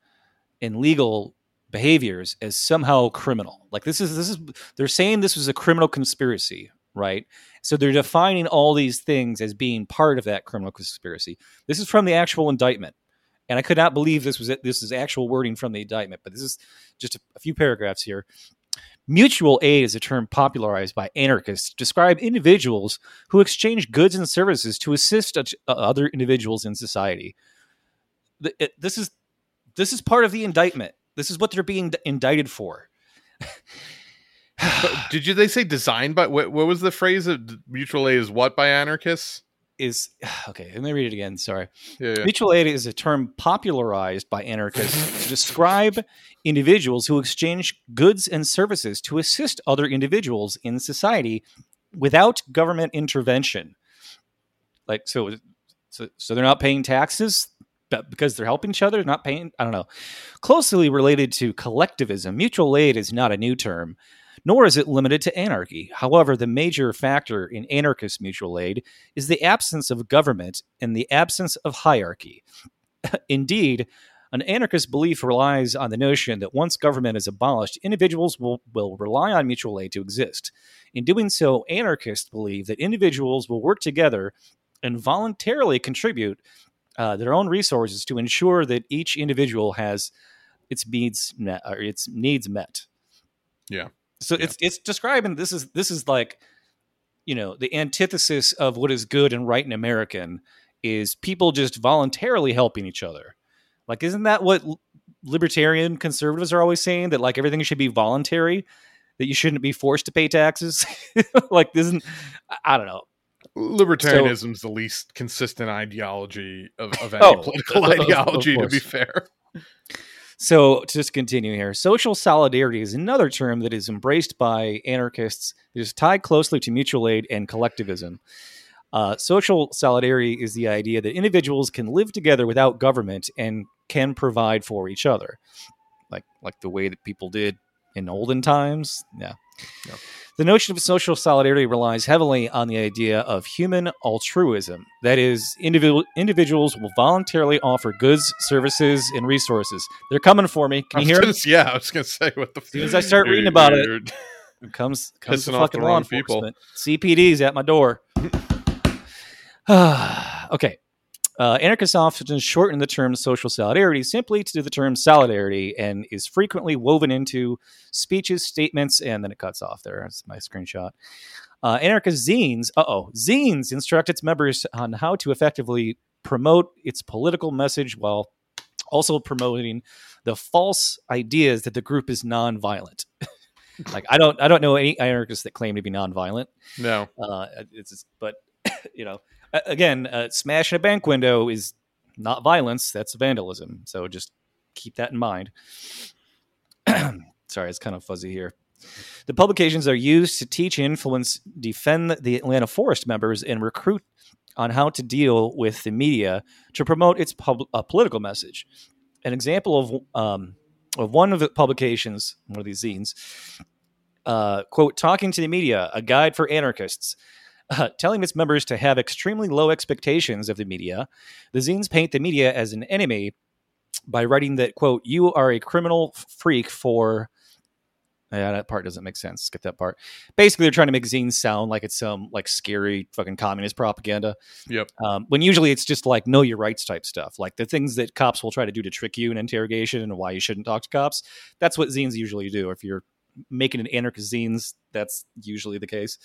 and legal behaviors as somehow criminal. Like this is this is they're saying this was a criminal conspiracy, right? So they're defining all these things as being part of that criminal conspiracy. This is from the actual indictment. And I could not believe this was it. This is actual wording from the indictment, but this is just a, a few paragraphs here. Mutual aid is a term popularized by anarchists to describe individuals who exchange goods and services to assist uh, other individuals in society. This is this is part of the indictment. This is what they're being indicted for. did you they say designed by what, what was the phrase of mutual aid is what by anarchists? Is okay. Let me read it again. Sorry. Yeah, yeah. Mutual aid is a term popularized by anarchists to describe individuals who exchange goods and services to assist other individuals in society without government intervention. Like so, so, so they're not paying taxes but because they're helping each other, not paying. I don't know. Closely related to collectivism, mutual aid is not a new term, nor is it limited to anarchy. However, the major factor in anarchist mutual aid is the absence of government and the absence of hierarchy. Indeed, an anarchist belief relies on the notion that once government is abolished, individuals will, will rely on mutual aid to exist. In doing so, anarchists believe that individuals will work together and voluntarily contribute uh, their own resources to ensure that each individual has its needs met, its needs met. Yeah. So it's it's describing this is this is like you know the antithesis of what is good and right and American is people just voluntarily helping each other. Like, isn't that what libertarian conservatives are always saying that like everything should be voluntary, that you shouldn't be forced to pay taxes? like, isn't I- don't know. Libertarianism's the least consistent ideology of, of oh, any Oh, political of- of ideology, to be fair. So, to just continue here, social solidarity is another term that is embraced by anarchists that is tied closely to mutual aid and collectivism. Uh, social solidarity is the idea that individuals can live together without government and can provide for each other, like like the way that people did in olden times. Yeah. Yeah. The notion of social solidarity relies heavily on the idea of human altruism. That is, individual individuals will voluntarily offer goods, services, and resources. They're coming for me. Can you hear them? Yeah, I was gonna say what the. As soon as I start reading about it, Comes comes Pissing the fucking law wrong people. enforcement. CPD's at my door. okay. Uh, anarchists often shorten the term social solidarity simply to the term solidarity and is frequently woven into speeches, statements, and then it cuts off there. That's my screenshot. Uh, anarchist zines, uh oh, zines instruct its members on how to effectively promote its political message while also promoting the false ideas that the group is nonviolent. like I don't, I don't know any anarchists that claim to be nonviolent. No, Uh, it's just, but you know, again, uh, smashing a bank window is not violence; that's vandalism. So just keep that in mind. Sorry, it's kind of fuzzy here. The publications are used to teach, influence, defend the Atlanta Forest members, and recruit on how to deal with the media to promote its pub- uh, political message. An example of um, of one of the publications, one of these zines, uh, quote, talking to the media, a guide for anarchists. Uh, telling its members to have extremely low expectations of the media. The zines paint the media as an enemy by writing that quote you are a criminal freak for yeah, that part doesn't make sense. Skip that part. Basically, they're trying to make zines sound like it's some like scary fucking communist propaganda. Yep. Um, when usually it's just like know your rights type stuff, like the things that cops will try to do to trick you in interrogation and why you shouldn't talk to cops. That's what zines usually do. If you're making an anarchist zines, that's usually the case.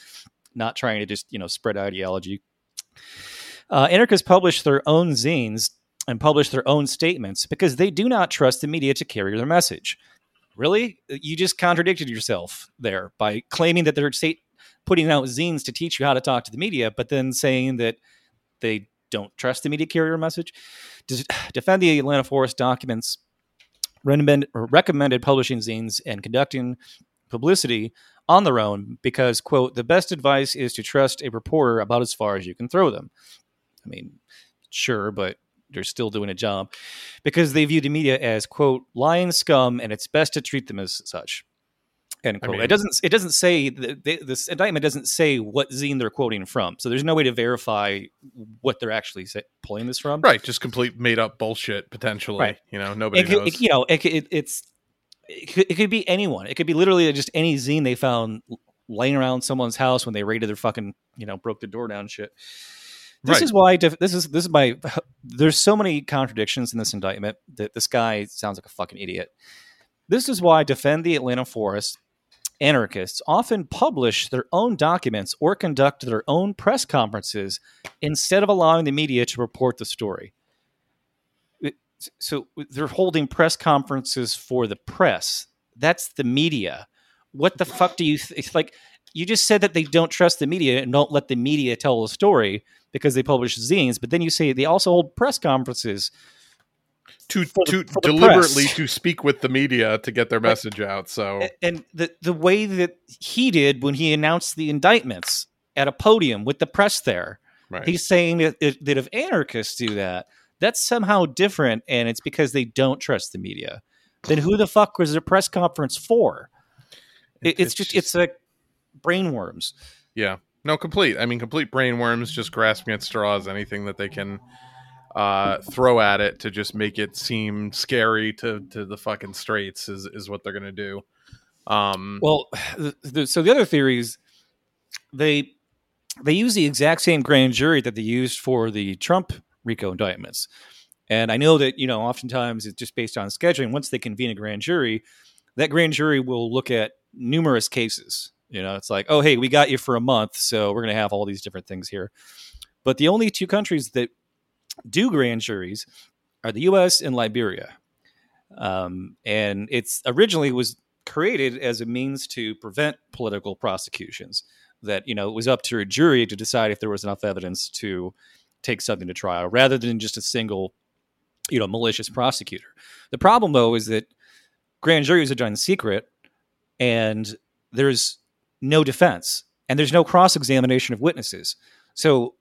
Not trying to just you know spread ideology. Uh, anarchists publish their own zines and publish their own statements because they do not trust the media to carry their message. Really? You just contradicted yourself there by claiming that they're state putting out zines to teach you how to talk to the media, but then saying that they don't trust the media carrier message. Defend the Atlanta Forest documents recommend, recommended publishing zines and conducting publicity on their own because, quote, the best advice is to trust a reporter about as far as you can throw them. I mean, sure, but they're still doing a job because they view the media as quote lying scum and it's best to treat them as such end quote. mean- it doesn't. It doesn't say th- th- this indictment doesn't say what zine they're quoting from, so there's no way to verify what they're actually say, pulling this from. Right, just complete made up bullshit potentially. Right. You know, nobody It knows. it- you know, it, it, it's it could, it could be anyone. It could be literally just any zine they found laying around someone's house when they raided their fucking you know broke the door down shit. This Right. is why def- this is this is my there's so many contradictions in this indictment that this guy sounds like a fucking idiot. This is why defend the Atlanta Forest anarchists often publish their own documents or conduct their own press conferences instead of allowing the media to report the story. So they're holding press conferences for the press. That's the media. What the fuck do you th- it's like? You just said that they don't trust the media and don't let the media tell the story because they publish zines, but then you say they also hold press conferences. to for to the deliberately to speak with the media to get their message out. So And the the way that he did when he announced the indictments at a podium with the press there, right. he's saying that, that if anarchists do that, that's somehow different, and it's because they don't trust the media. Then who the fuck was the press conference for? It, it's, just, it's like brainworms. Yeah. No, complete. I mean, complete brainworms just grasping at straws, anything that they can uh, throw at it to just make it seem scary to, to the fucking straights is, is what they're going to do. Um, Well, the, the, so the other theories, they they use the exact same grand jury that they used for the Trump RICO indictments. And I know that you know, oftentimes it's just based on scheduling. Once they convene a grand jury, that grand jury will look at numerous cases. You know, it's like, oh, hey, we got you for a month, so we're going to have all these different things here. But the only two countries that do grand juries are the U.S. and Liberia. Um, and it's originally was created as a means to prevent political prosecutions. That you know it was up to a jury to decide if there was enough evidence to take something to trial, rather than just a single, you know, malicious prosecutor. The problem though is that grand juries are done in secret, and there's no defense, and there's no cross examination of witnesses. So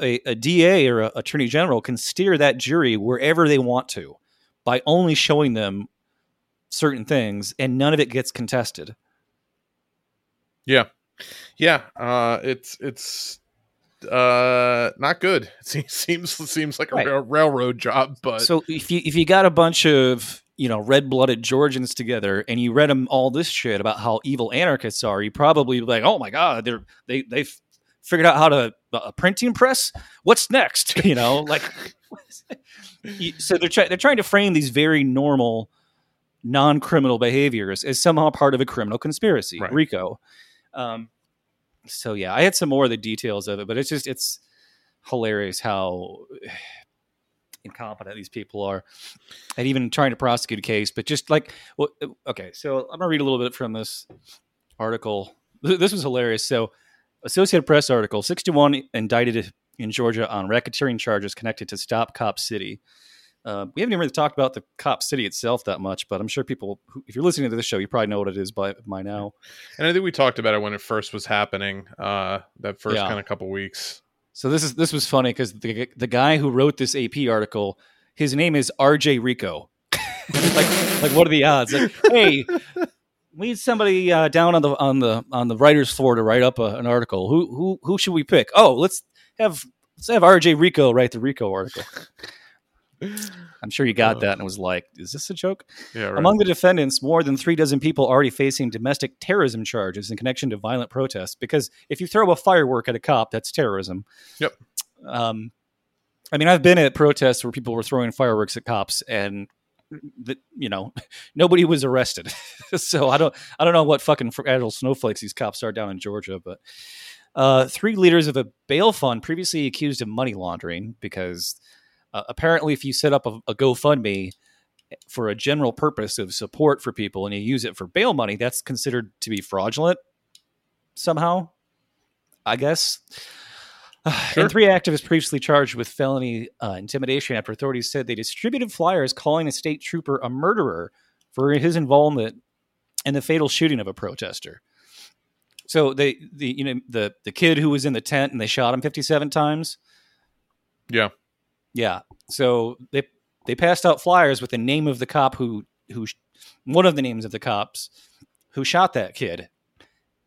a, a DA or a attorney general can steer that jury wherever they want to by only showing them certain things, and none of it gets contested. yeah. Yeah. Uh, it's, it's, uh, not good. It seems, seems, like a Right. rail- railroad job, but so if you if you got a bunch of you know red blooded Georgians together and you read them all this shit about how evil anarchists are, you probably be like, oh my god, they're they they've figured out how to a printing press. What's next? You know, like so they're trying they're trying to frame these very normal non criminal behaviors as somehow part of a criminal conspiracy, Right. RICO. Um, so yeah, I had some more of the details of it, but it's just it's hilarious how incompetent these people are and even trying to prosecute a case but just like well, uh, okay so i'm gonna read a little bit from this article. This was hilarious. So associated press article 61 indicted in georgia on racketeering charges connected to stop cop city uh, we haven't even really talked about the cop city itself that much but i'm sure people who, if you're listening to this show you probably know what it is by, by now and I think we talked about it when it first was happening, uh, that first Yeah. kind of couple weeks. So this is this was funny because the the guy who wrote this AP article, his name is RJ Rico. like like what are the odds? Like, hey, we need somebody uh, down on the on the on the writers floor to write up a, an article. Who who who should we pick? Oh, let's have let's have RJ Rico write the Rico article. I'm sure you got that and was like, "Is this a joke?" Yeah, right. Among the defendants, more than three dozen people already facing domestic terrorism charges in connection to violent protests. Because if you throw a firework at a cop, that's terrorism. Yep. Um, I mean, I've been at protests where people were throwing fireworks at cops, and that you know nobody was arrested. so I don't I don't know what fucking fragile snowflakes these cops are down in Georgia, but. Uh, three leaders of a bail fund previously accused of money laundering because uh, apparently, if you set up a, a GoFundMe for a general purpose of support for people and you use it for bail money, that's considered to be fraudulent somehow. I guess. Sure. And three activists previously charged with felony uh, intimidation after authorities said they distributed flyers calling a state trooper a murderer for his involvement in the fatal shooting of a protester. So they, the you know the the kid who was in the tent and they shot him fifty seven times. Yeah. Yeah. So they they passed out flyers with the name of the cop who who one of the names of the cops who shot that kid,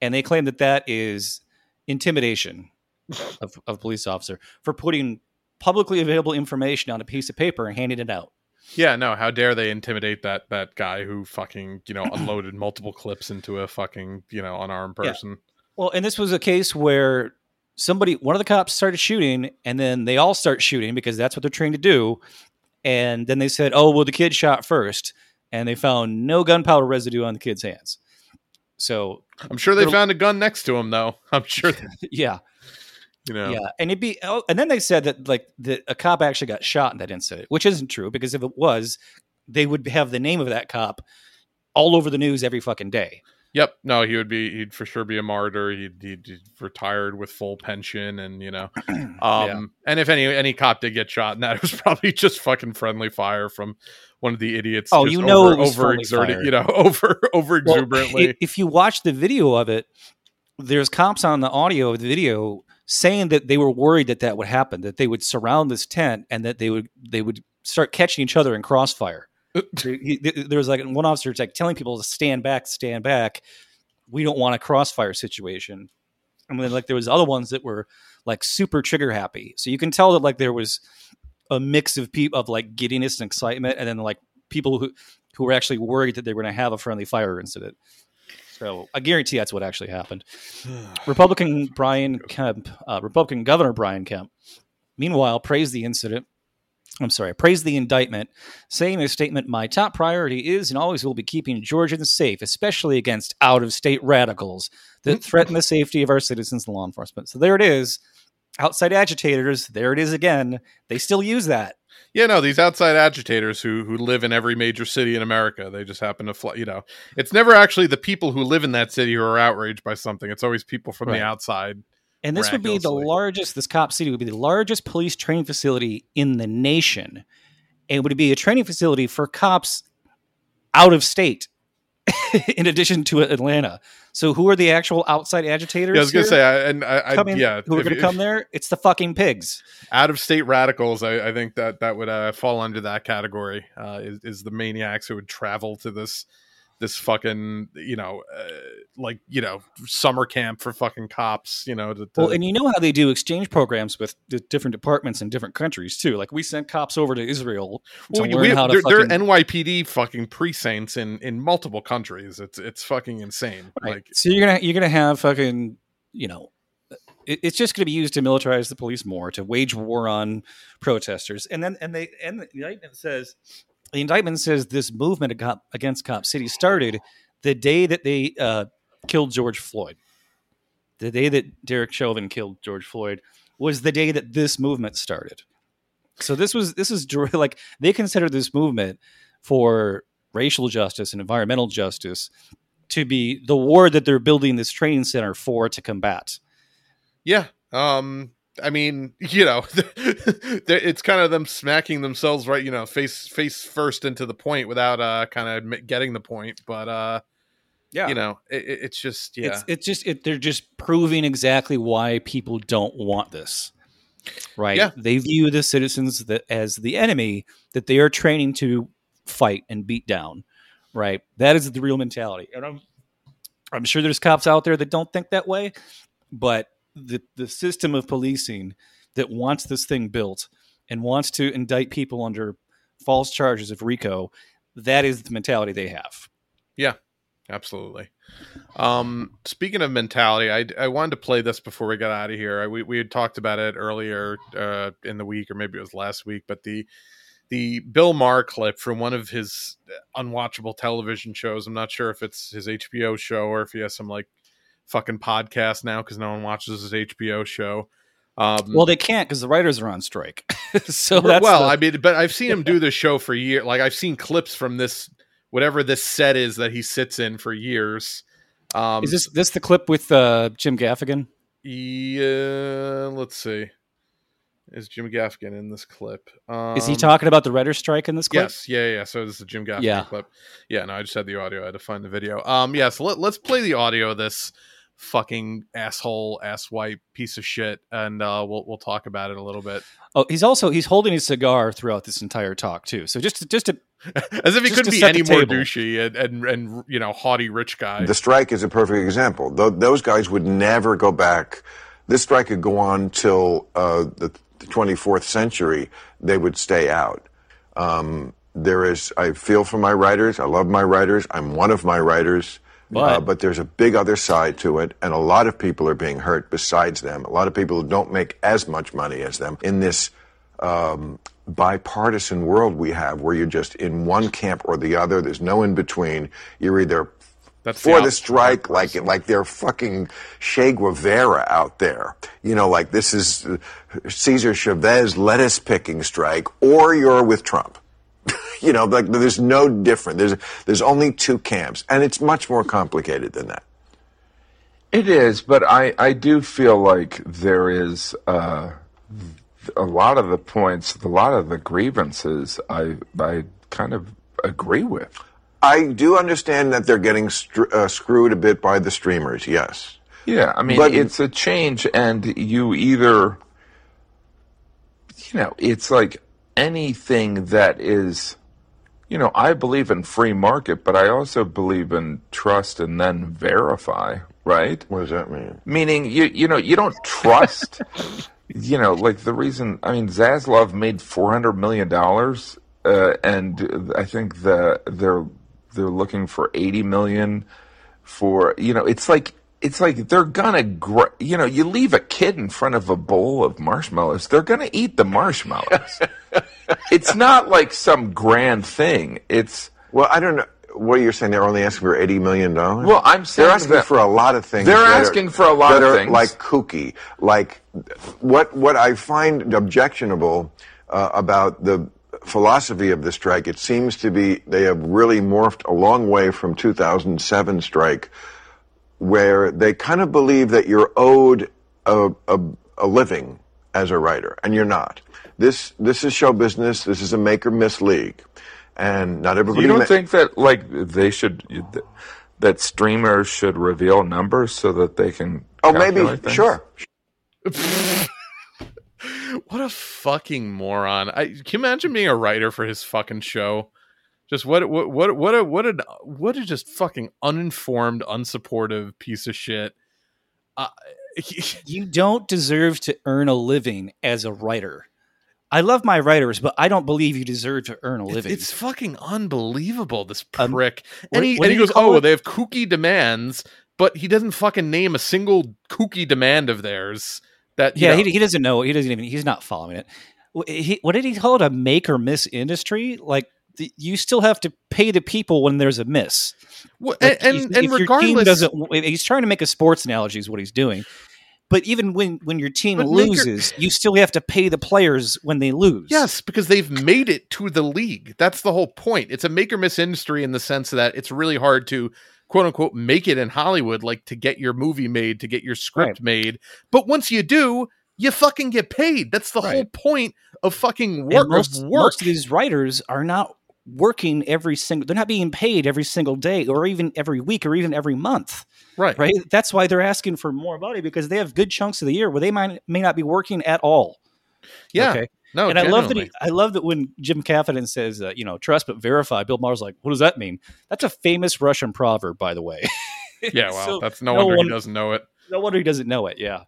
and they claim that that is intimidation of, of a police officer for putting publicly available information on a piece of paper and handing it out. Yeah, no, how dare they intimidate that that guy who fucking, you know, unloaded multiple clips into a fucking, you know, unarmed Yeah. person. Well, and this was a case where somebody, one of the cops started shooting, and then they all start shooting because that's what they're trained to do. And then they said, "Oh, well, the kid shot first, and they found no gunpowder residue on the kid's hands. So, I'm sure they found a gun next to him though. I'm sure that, yeah, you know. yeah, and it'd be, oh, and then they said that like the, a cop actually got shot in that incident, which isn't true because if it was, they would have the name of that cop all over the news every fucking day. Yep. No, he would be. He'd for sure be a martyr. He'd, he'd, he'd retired with full pension, and you know, um, Yeah. and if any any cop did get shot, and that it was probably just fucking friendly fire from one of the idiots. Oh, just you know over, it was friendly overexerting, you know, over over Well, exuberantly. i- if you watch the video of it, there's cops on the audio of the video saying that they were worried that that would happen, that they would surround this tent and that they would they would start catching each other in crossfire. There- he- there was like one officer like telling people to stand back, stand back. We don't want a crossfire situation. And then like there was other ones that were like super trigger happy. So you can tell that like there was a mix of people of like giddiness and excitement, and then like people who who were actually worried that they were going to have a friendly fire incident. So I guarantee that's what actually happened. Republican Brian Kemp, uh, Republican Governor Brian Kemp, meanwhile praised the incident. I'm sorry, praise the indictment, saying in a statement, "My top priority is and always will be keeping Georgians safe, especially against out-of-state radicals that hmm. threaten the safety of our citizens and law enforcement." So there it is. Outside agitators, there it is again. They still use that. Yeah, no, these outside agitators who who live in every major city in America, they just happen to fly. You know, it's never actually the people who live in that city who are outraged by something. It's always people from Right. the outside. And this would be the largest, this cop city would be the largest police training facility in the nation. And it would be a training facility for cops out of state, in addition to Atlanta. So who are the actual outside agitators? Yeah, I was gonna here say, I, and I, I coming- yeah, who are if going to you- come there? It's the fucking pigs. out of state radicals. I, I think that that would uh, fall under that category. Uh, is, is the maniacs who would travel to this this fucking you know uh, like you know summer camp for fucking cops. You know, to, to- Well, and you know how they do exchange programs with the different departments in different countries too. Like we sent cops over to Israel to Well, learn we how to are fucking NYPD fucking precincts in in multiple countries. It's it's fucking insane. Right. Like so you're gonna you're gonna have fucking you know it, it's just gonna be used to militarize the police more to wage war on protesters and then and they and the indictment says the indictment says this movement against cop city started the day that they uh, killed george floyd the day that derek chauvin killed george floyd was the day that this movement started so this was this is like they consider this movement for racial justice and environmental justice to be the war that they're building this training center for to combat. Yeah. Um I mean, you know, it's kind of them smacking themselves right, you know, face face first into the point without uh kind of getting the point, but uh Yeah, you know, it, it- it's just yeah. it's it's just it, they're just proving exactly why people don't want this. Right? Yeah. They view the citizens that as the enemy that they are training to fight and beat down. Right? That is the real mentality. And I'm I'm sure there's cops out there that don't think that way, but the the system of policing that wants this thing built and wants to indict people under false charges of RICO, that is the mentality they have. Yeah, absolutely. Um, speaking of mentality, I, I wanted to play this before we got out of here. I, we we had talked about it earlier uh, in the week, or maybe it was last week. But the the Bill Maher clip from one of his unwatchable television shows. I'm not sure if it's his HBO show or if he has some like fucking podcast now because no one watches his HBO show. Um, Well, they can't because the writers are on strike. so that's well, the- I mean, but I've seen him do this show for years. Like I've seen clips from this, whatever this set is that he sits in for years. Um, is this this the clip with uh, Jim Gaffigan? Yeah, let's see. Is Jim Gaffigan in this clip? Um, Is he talking about the writer's strike in this clip? Yes, yeah, yeah. So this is a Jim Gaffigan Yeah. clip. Yeah, no, I just had the audio. I had to find the video. Um, yeah. So let, let's play the audio of this fucking asshole, asswipe piece of shit, and uh, we'll we'll talk about it a little bit. Oh, he's also he's holding his cigar throughout this entire talk too. So just to, just to As if he couldn't be any more table. douchey and, and and you know haughty rich guy. The strike is a perfect example. Tho- those guys would never go back. This strike could go on till uh, the 24th century. They would stay out. Um, there is, I feel for my writers. I love my writers. I'm one of my writers. Uh, But- but there's a big other side to it, and a lot of people are being hurt besides them. A lot of people who don't make as much money as them in this um, bipartisan world we have, where you're just in one camp or the other. There's no in between. You're either That's for the opposite strike, like like they're fucking Che Guevara out there. You know, like this is uh, Cesar Chavez lettuce picking strike, or you're with Trump. you know, like there's no different. There's there's only two camps, and it's much more complicated than that. It is, but I, I do feel like there is uh, a lot of the points, a lot of the grievances I I kind of agree with. I do understand that they're getting str- uh, screwed a bit by the streamers. Yes. Yeah, I mean, But- it's a change, and you either, you know, it's like anything that is, you know, I believe in free market, but I also believe in trust and then verify, right? What does that mean? Meaning, you you know, you don't trust. you know, like the reason. I mean, Zaslav made four hundred million dollars, uh, and I think the they're they're looking for eighty million for. You know, it's like it's like they're gonna. Gr- you know, you leave a kid in front of a bowl of marshmallows, they're gonna eat the marshmallows. it's not like some grand thing. It's Well, I don't know. What you're saying? They're only asking for eighty million dollars. Well, I'm saying they're asking that- for a lot of things. They're that are- asking for a lot of things. like kooky. Like what what I find objectionable uh, about the philosophy of the strike. It seems to be they have really morphed a long way from 2007 strike, where they kind of believe that you're owed a, a, a living as a writer, and you're not. This this is show business. This is a make or miss league, and not everybody. You don't ma- think that like they should that streamers should reveal numbers so that they can? Oh, maybe things? sure. what a fucking moron! I can you imagine being a writer for his fucking show. Just what what what what a what a what a just fucking uninformed, unsupportive piece of shit. Uh, you don't deserve to earn a living as a writer. I love my writers, but I don't believe you deserve to earn a living. It's fucking unbelievable, this Um, prick. what- and he, and he goes, Oh, it? they have kooky demands, but he doesn't fucking name a single kooky demand of theirs. That yeah, know- he, he doesn't know. He doesn't even. He's not following it. He, what did he call it? A make or miss industry? Like the, you still have to pay the people when there's a miss. Well, Like, and and, and regardless, doesn't, he's trying to make a sports analogy. Is what he's doing. But even when when your team But loses, you still have to pay the players when they lose. Yes, because they've made it to the league. That's the whole point. It's a make or miss industry in the sense that it's really hard to quote unquote make it in Hollywood, like to get your movie made, to get your script Right. made. But once you do, you fucking get paid. That's the whole point of fucking And work. most, of work. most of these writers are not working every single. They're not being paid every single day, or even every week, or even every month. right. right? That's why they're asking for more money because they have good chunks of the year where they might may not be working at all. Yeah. Okay. No, and I love that. He, I love that when Jim Gaffigan says, uh, "You know, trust but verify." Bill Maher's like, "What does that mean?" That's a famous Russian proverb, by the way. Yeah, well, So, that's no, no wonder one- he doesn't know it. no wonder he doesn't know it. Yeah.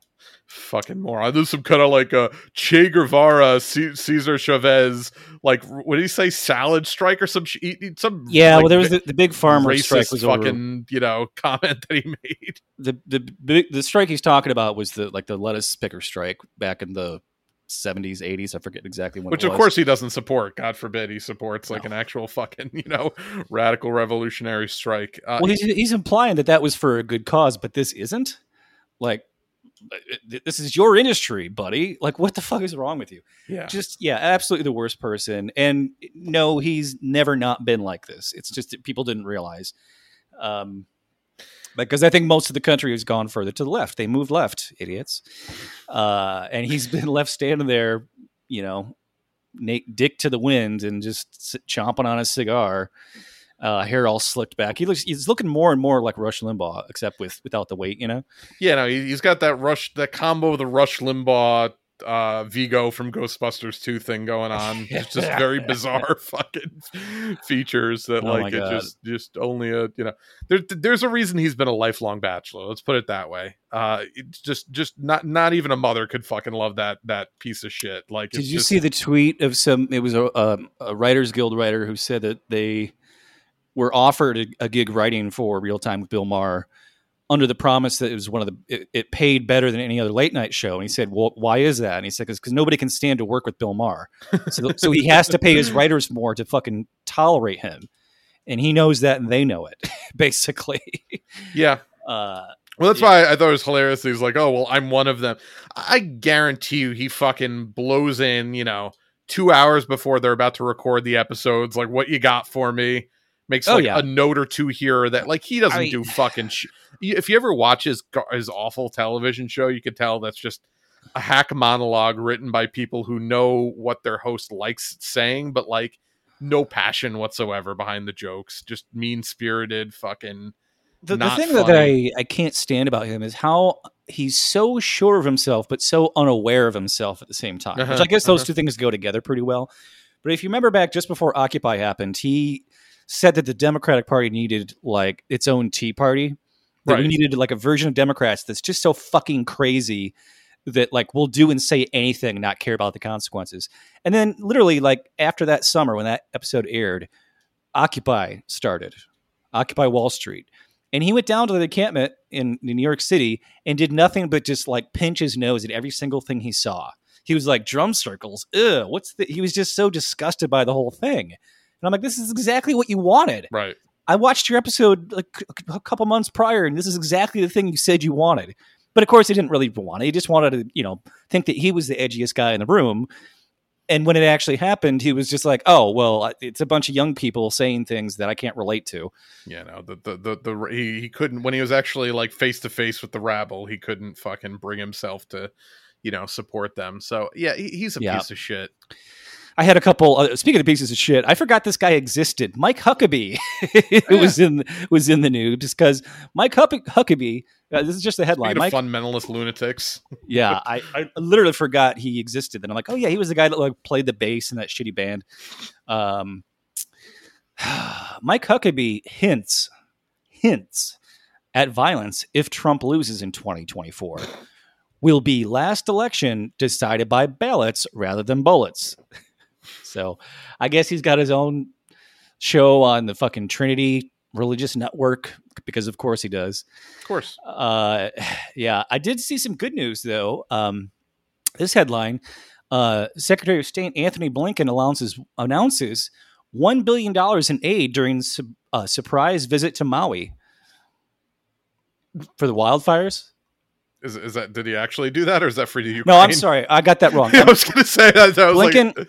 Fucking moron. There's some kind of like a Che Guevara, C- Cesar Chavez, like what did he say, salad strike or some sh- some Yeah. like, well, there was the, the big farmer strike was over. fucking you know comment that he made. the the big the strike he's talking about was the like the lettuce picker strike back in the 70s 80s i forget exactly when Which of course he doesn't support. God forbid he supports like No. an actual fucking you know radical revolutionary strike. Uh, well he's, he's implying that that was for a good cause but this isn't like this is your industry buddy. Like what the fuck is wrong with you? Yeah, just yeah absolutely the worst person. And no he's never not been like this. It's just that people didn't realize um because I think most of the country has gone further to the left. They moved left, idiots. Uh, and he's been left standing there, you know, na- dick to the wind and just chomping on his cigar, uh, hair all slicked back. He looks, he's looking more and more like Rush Limbaugh, except with without the weight, you know. yeah. No, he, he's got that rush, that combo of the Rush Limbaugh, uh, Vigo from Ghostbusters two thing going on. It's just very bizarre fucking features that Oh like it God. just just only a you know there, there's a reason he's been a lifelong bachelor. Let's put it that way. Uh, it's just just not not even a mother could fucking love that that piece of shit. Like, Did you just- see the tweet of some? It was a, a, a Writers Guild writer who said that they were offered a, a gig writing for Real Time with Bill Maher under the promise that it was one of the it, it paid better than any other late night show. And he said, "Well, why is that?" And he said, "Because nobody can stand to work with Bill Maher, so so he has to pay his writers more to fucking tolerate him." And he knows that, and they know it, basically. Yeah. Uh, Well, that's Yeah. why I thought it was hilarious. He's like, "Oh, well, I'm one of them." I guarantee you, he fucking blows in, you know, two hours before they're about to record the episodes. Like, what you got for me? Makes Oh, like yeah. a note or two here that. Like, he doesn't I do fucking. Sh- if you ever watch his his awful television show, you could tell that's just a hack monologue written by people who know what their host likes saying, but like no passion whatsoever behind the jokes. Just mean spirited, fucking. the, the not thing that. I, I can't stand about him is how he's so sure of himself but so unaware of himself at the same time which Uh-huh, i guess those uh-huh. two things go together pretty well but if you remember back just before occupy happened he said that the democratic party needed like its own tea party that we needed like a version of democrats that's just so fucking crazy that like will do and say anything and not care about the consequences and then literally like after that summer when that episode aired occupy started occupy wall street and he went down to the encampment in, in New York City and did nothing but just like pinch his nose at every single thing he saw. He was like drum circles. Ugh, what's the? He was just so disgusted by the whole thing. And I'm like, this is exactly what you wanted. Right. I watched your episode like a- couple months prior, and this is exactly the thing you said you wanted. But of course, he didn't really want it. He just wanted to, you know, think that he was the edgiest guy in the room. And when it actually happened, he was just like, "Oh, well, it's a bunch of young people saying things that I can't relate to." you know the the the, the he, he couldn't when he was actually like face to face with the rabble he couldn't fucking bring himself to you know support them so yeah he, he's a Yeah. piece of shit I had a couple. Uh, speaking of pieces of shit, I forgot this guy existed. Mike Huckabee who was in was in the news because Mike Huck- Huckabee. Uh, this is just the headline. Mike, fundamentalist lunatics yeah, I, I literally forgot he existed. Then I'm like, oh yeah, he was the guy that like played the bass in that shitty band. Um, Mike Huckabee hints hints at violence if Trump loses in 2024. Will be last election decided by ballots rather than bullets. So I guess he's got his own show on the fucking Trinity religious network because of course he does. of course Uh, yeah, I did see some good news though. Um, this headline: uh, Secretary of State Antony Blinken announces announces one billion dollars in aid during su- a surprise visit to Maui for the wildfires. is, is that did he actually do that or is that for you No, I'm sorry, I got that wrong. i was gonna say that I was Blinken- like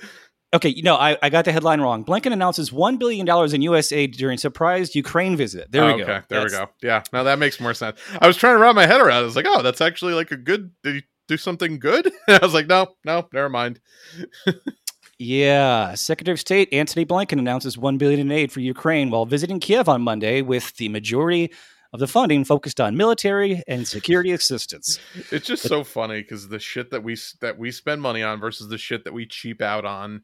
Okay, you know, I, I got the headline wrong. Blinken announces one billion dollars in U.S. aid during surprised Ukraine visit. There oh, we go. okay there we go yeah now that makes more sense i was trying to wrap my head around it. i was like oh that's actually like a good did he do something good i was like no no never mind Yeah, Secretary of State Antony Blinken announces one billion in aid for Ukraine while visiting Kiev on Monday, with the majority of the funding focused on military and security assistance. it's just so funny because the shit that we that we spend money on versus the shit that we cheap out on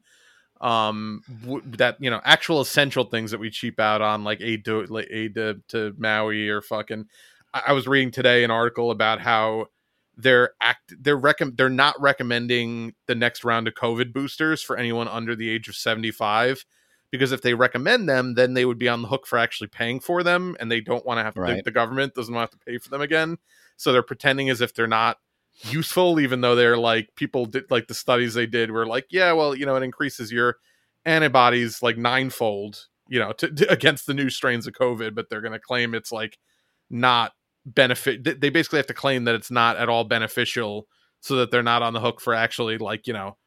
um w- that you know actual essential things that we cheap out on like aid to like aid to, to maui or fucking I I was reading today an article about how they're act they're recom- they're not recommending the next round of COVID boosters for anyone under the age of 75 because if they recommend them, then they would be on the hook for actually paying for them, and they don't want to have the, Right. the government doesn't want to have to pay for them again. So they're pretending as if they're not useful, even though they're like people did like the studies they did were like, yeah, well, you know, it increases your antibodies like ninefold, you know, to, to- against the new strains of COVID, but they're going to claim it's like not benefit. They basically have to claim that it's not at all beneficial, so that they're not on the hook for actually like you know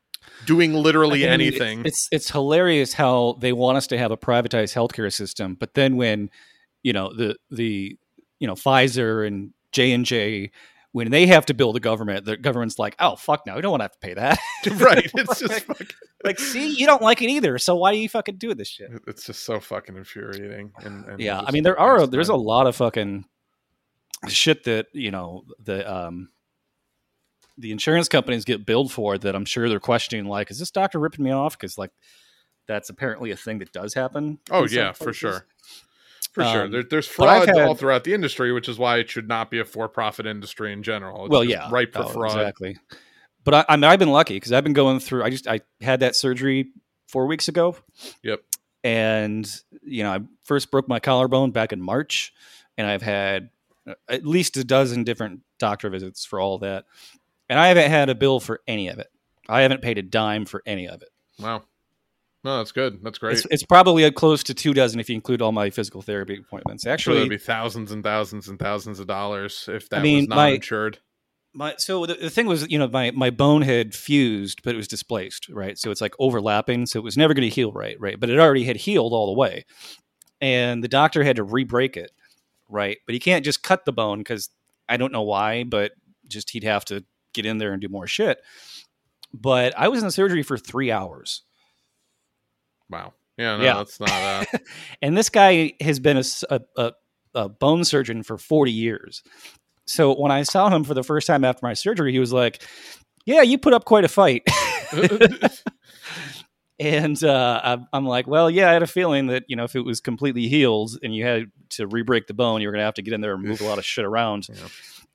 doing literally I mean, anything. It's it's hilarious how they want us to have a privatized healthcare system, but then when you know the the you know Pfizer and J and J when they have to build a government, the government's like, oh fuck no, we don't want to have to pay that. right. It's just like, fucking, like, see, you don't like it either, so why do you fucking do this shit? it's just so fucking infuriating. And, and yeah, I mean there are there's a lot of fucking shit that you know the um the insurance companies get billed for that I'm sure they're questioning like is this doctor ripping me off because like that's apparently a thing that does happen. Oh yeah, for sure. For sure. Um, There, there's fraud had- all throughout the industry, which is why it should not be a for-profit industry in general. It's well, yeah, ripe for Oh, fraud. exactly. But I, I mean, I've been lucky because I've been going through. I just I had that surgery four weeks ago. Yep. And you know, I first broke my collarbone back in March, and I've had uh, at least a dozen different doctor visits for all that, and I haven't had a bill for any of it. I haven't paid a dime for any of it. Wow. No, that's good. That's great. It's, it's probably a close to two dozen if you include all my physical therapy appointments. Actually, there'd be thousands and thousands and thousands of dollars if that I mean, was not my- insured. my so the, the thing was you know my my bone had fused but it was displaced right so it's like overlapping so it was never going to heal right right but it already had healed all the way and the doctor had to re-break it right but he can't just cut the bone because i don't know why but just he'd have to get in there and do more shit but i was in surgery for three hours Wow. Yeah, no, Yeah. that's not uh and this guy has been a bone surgeon for 40 years. So when I saw him for the first time after my surgery, he was like, Yeah, you put up quite a fight. and uh, I'm- I'm like, Well, yeah, I had a feeling that, you know, if it was completely healed and you had to re break the bone, you were going to have to get in there and move a lot of shit around. Yeah.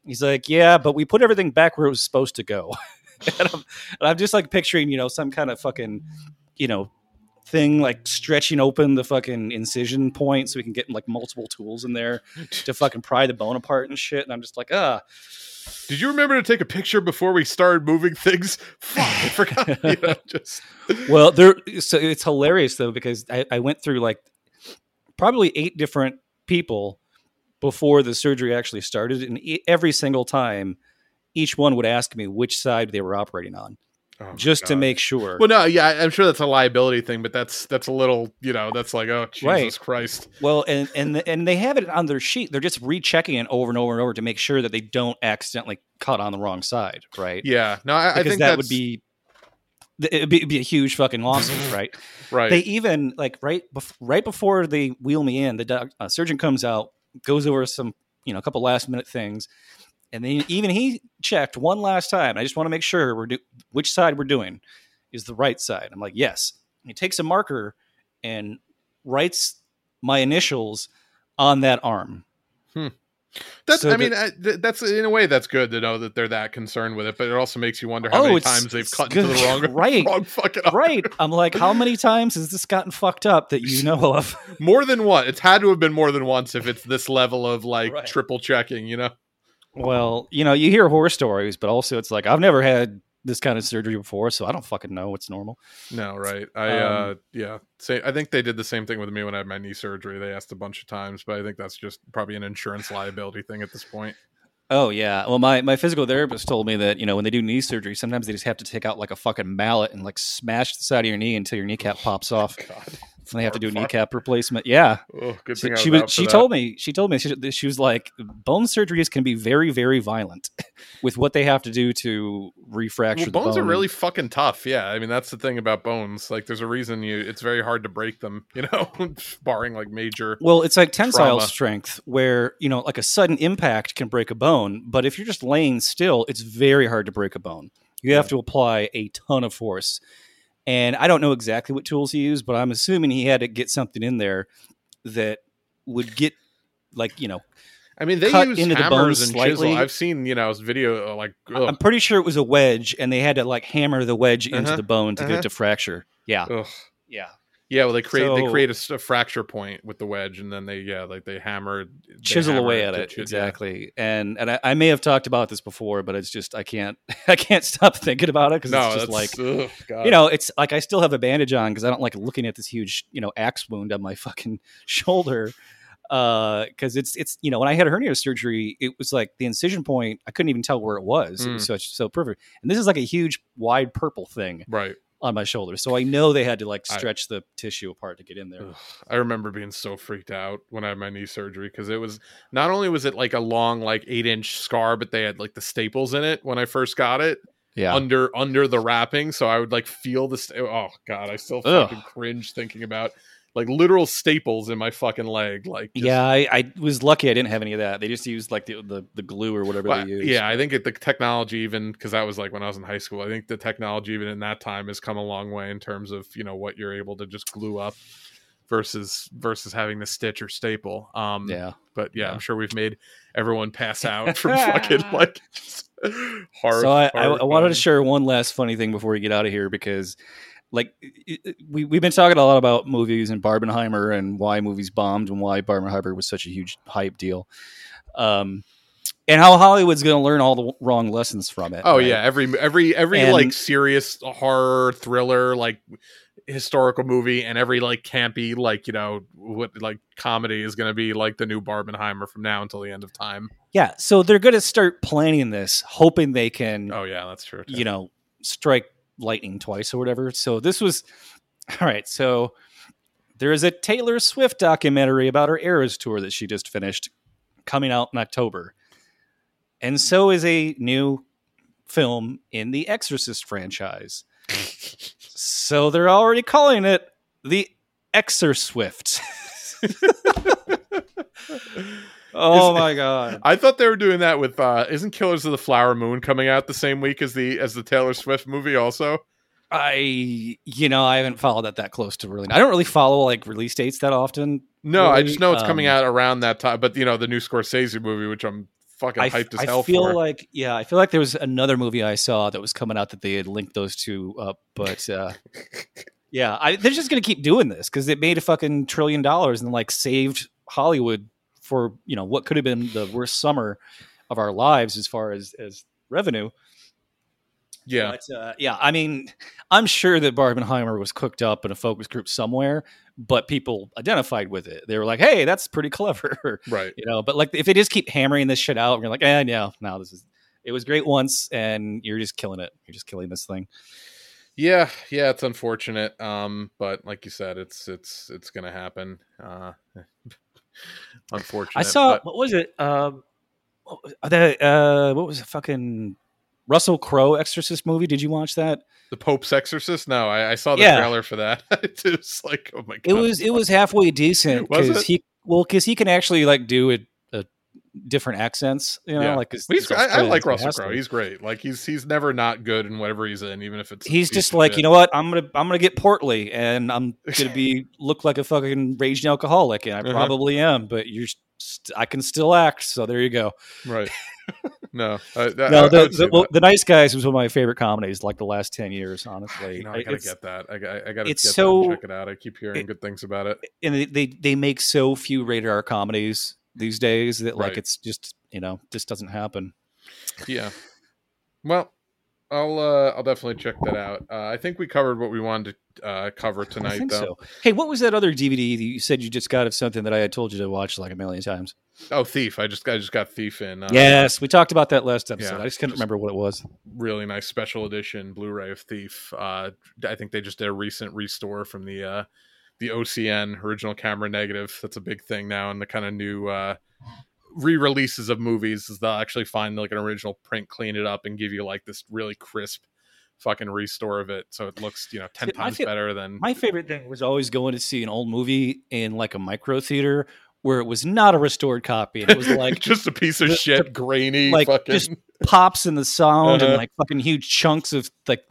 He's like, Yeah, but we put everything back where it was supposed to go. and, I'm, and I'm just like picturing, you know, some kind of fucking, you know, thing like stretching open the fucking incision point so we can get like multiple tools in there to fucking pry the bone apart and shit. And I'm just like, ah, Did you remember to take a picture before we started moving things? Fuck, I forgot. You know, just well, there. So it's hilarious though because I, I went through like probably eight different people before the surgery actually started, and e- every single time, each one would ask me which side they were operating on, Oh just to make sure. Well, no, yeah, I'm sure that's a liability thing, but that's that's a little, you know, that's like, oh Jesus Right. Christ. Well, and and and they have it on their sheet. They're just rechecking it over and over and over to make sure that they don't accidentally cut on the wrong side, right? Yeah, no, I, I because think that would be it'd be, it'd be a huge fucking lawsuit, right? right. They even like right bef- right before they wheel me in, the doc- uh, surgeon comes out, goes over some you know a couple last minute things, and then even he checked one last time. I just want to make sure we're do- which side we're doing is the right side. I'm like yes. And he takes a marker and writes my initials on that arm. Hmm. That's, So I mean, I, that's in a way that's good to know that they're that concerned with it, but it also makes you wonder how Oh, many times they've cut into the wrong, Right. wrong fucking. Right. I'm like, how many times has this gotten fucked up that you know of? More than one. It's had to have been more than once if it's this level of like Right. triple checking, you know? Well, you know, you hear horror stories, but also it's like I've never had this kind of surgery before, so I don't fucking know what's normal. No, right. I Um, uh yeah. Say I think they did the same thing with me when I had my knee surgery. They asked a bunch of times, but I think that's just probably an insurance liability thing at this point. Oh yeah. Well, my my physical therapist told me that you know when they do knee surgery, sometimes they just have to take out like a fucking mallet and like smash the side of your knee until your kneecap pops off. God. And they have to do a kneecap replacement. Yeah. Oh, good She, thing I she was, was. out for She that. told me. She told me. She, she was like, bone surgeries can be very, very violent with what they have to do to refracture Well, the bones bone. are really fucking tough. Yeah, I mean that's the thing about bones. Like, there's a reason you. It's very hard to break them. You know, barring like major. Well, it's like tensile trauma. strength, where you know, like a sudden impact can break a bone, but if you're just laying still, it's very hard to break a bone. You have to apply a ton of force, and I don't know exactly what tools he used, but I'm assuming he had to get something in there that would get, like you know, I mean, they cut use into the hammers bone and slightly. chisel. I've seen you know video uh, like ugh, I'm pretty sure it was a wedge, and they had to like hammer the wedge into Uh-huh, the bone to get uh-huh. it to fracture. Yeah, ugh. yeah. Yeah. Well, they create they So- create a a, fracture point with the wedge, and then they yeah like they hammer they chisel hammer away at to it chi- yeah. exactly and and I, I may have talked about this before but it's just i can't i can't stop thinking about it because No, it's just like ugh, you know it's like i still have a bandage on because i don't like looking at this huge you know axe wound on my fucking shoulder uh because it's it's you know when i had hernia surgery it was like the incision point i couldn't even tell where it was it was Mm. such so perfect and this is like a huge wide purple thing right. On my shoulder so i know they had to like I- stretch the tissue apart to get in there I remember being so freaked out when I had my knee surgery because it was not only was it like a long like eight inch scar, but they had like the staples in it when I first got it. yeah under under the wrapping so i would like feel this oh god i still Ugh. fucking cringe thinking about like literal staples in my fucking leg like just- yeah I, I was lucky i didn't have any of that. They just used like the the, the glue or whatever but, they use yeah i think it, the technology even because that was like when i was in high school i think the technology even in that time has come a long way in terms of you know what you're able to just glue up versus versus having the stitch or staple. Um yeah. but yeah, Yeah. i'm sure we've made everyone pass out from fucking like hard so I, I, I wanted to share one last funny thing before we get out of here because like we, we've been talking a lot about movies and barbenheimer and why movies bombed and why barbenheimer was such a huge hype deal um and how hollywood's going to learn all the wrong lessons from it Oh right? yeah, every every every And- like serious horror thriller like historical movie and every like campy like you know what like comedy is going to be like the new Barbenheimer from now until the end of time. yeah so they're going to start planning this hoping they can Oh yeah, that's true. too. you know, strike lightning twice or whatever. So this was all right. So there is a Taylor Swift documentary about her Eras tour that she just finished coming out in October. And so is a new film in the Exorcist franchise. so they're already calling it the Exorswift. oh my god. I thought they were doing that with uh isn't Killers of the Flower Moon coming out the same week as the as the Taylor Swift movie also? I you know I haven't followed that that close to really. I don't really follow like release dates that often. No, I just know it's coming Um, out around that time, but you know the new Scorsese movie which I'm fucking I, hyped as hell. I feel for. like yeah, I feel like there was another movie I saw that was coming out that they had linked those two up, but uh, yeah, I, they're just gonna keep doing this because it made a fucking trillion dollars and like saved Hollywood for you know what could have been the worst summer of our lives as far as as revenue. yeah. But, uh, yeah, I mean, I'm sure that Barbenheimer was cooked up in a focus group somewhere, but people identified with it. They were like, "Hey, that's pretty clever," Right. you know. But like, if they just keep hammering this shit out, you're like, "Eh, no, no, this is it was great once, and you're just killing it. You're just killing this thing." Yeah, yeah, it's unfortunate. Um, but like you said, it's it's it's gonna happen. Uh unfortunate. I saw but- what was it? Um, the uh, what was it? Fucking Russell Crowe Exorcist movie. Did you watch that? the Pope's Exorcist. No, I, I saw the Yeah. trailer for that. it was like, oh my god, it was it was halfway decent because he well because he can actually like do it different accents you know Yeah. like 'cause He's, he's I, I like Russell. Crowe. He's great. Like he's he's never not good in whatever he's in, even if it's he's just like you know what i'm gonna i'm gonna get portly and i'm gonna be look like a fucking raging alcoholic and i Uh-huh. probably am but you're st- i can still act so there you go right. no, I, I, no the, the, well, the nice guys was one of my favorite comedies like the last 10 years honestly You know, I gotta It's- get that. I, I, I gotta it's get so- that and check it out. I keep hearing it- good things about it. and they, they they make so few rated r comedies these days that like Right. it's just you know this doesn't happen Yeah. Well, I'll uh, I'll definitely check that out. Uh, I think we covered what we wanted to uh, cover tonight, though. so. Hey, what was that other DVD that you said you just got of something that I had told you to watch like a million times? Oh, Thief! I just I just got Thief in. Uh, yes, we talked about that last episode. yeah, I just couldn't remember what it was. really nice special edition Blu-ray of Thief. Uh, I think they just did a recent restore from the uh, the OCN original camera negative. That's a big thing now, and the kind of new uh, re-releases of movies is they'll actually find like an original print, clean it up, and give you like this really crisp fucking restore of it, so it looks you know ten See, times better than My favorite thing was always going to see an old movie in like a micro theater where it was not a restored copy. It was like just a piece of shit, grainy, like, fucking just pops in the sound Uh-huh. and like fucking huge chunks of like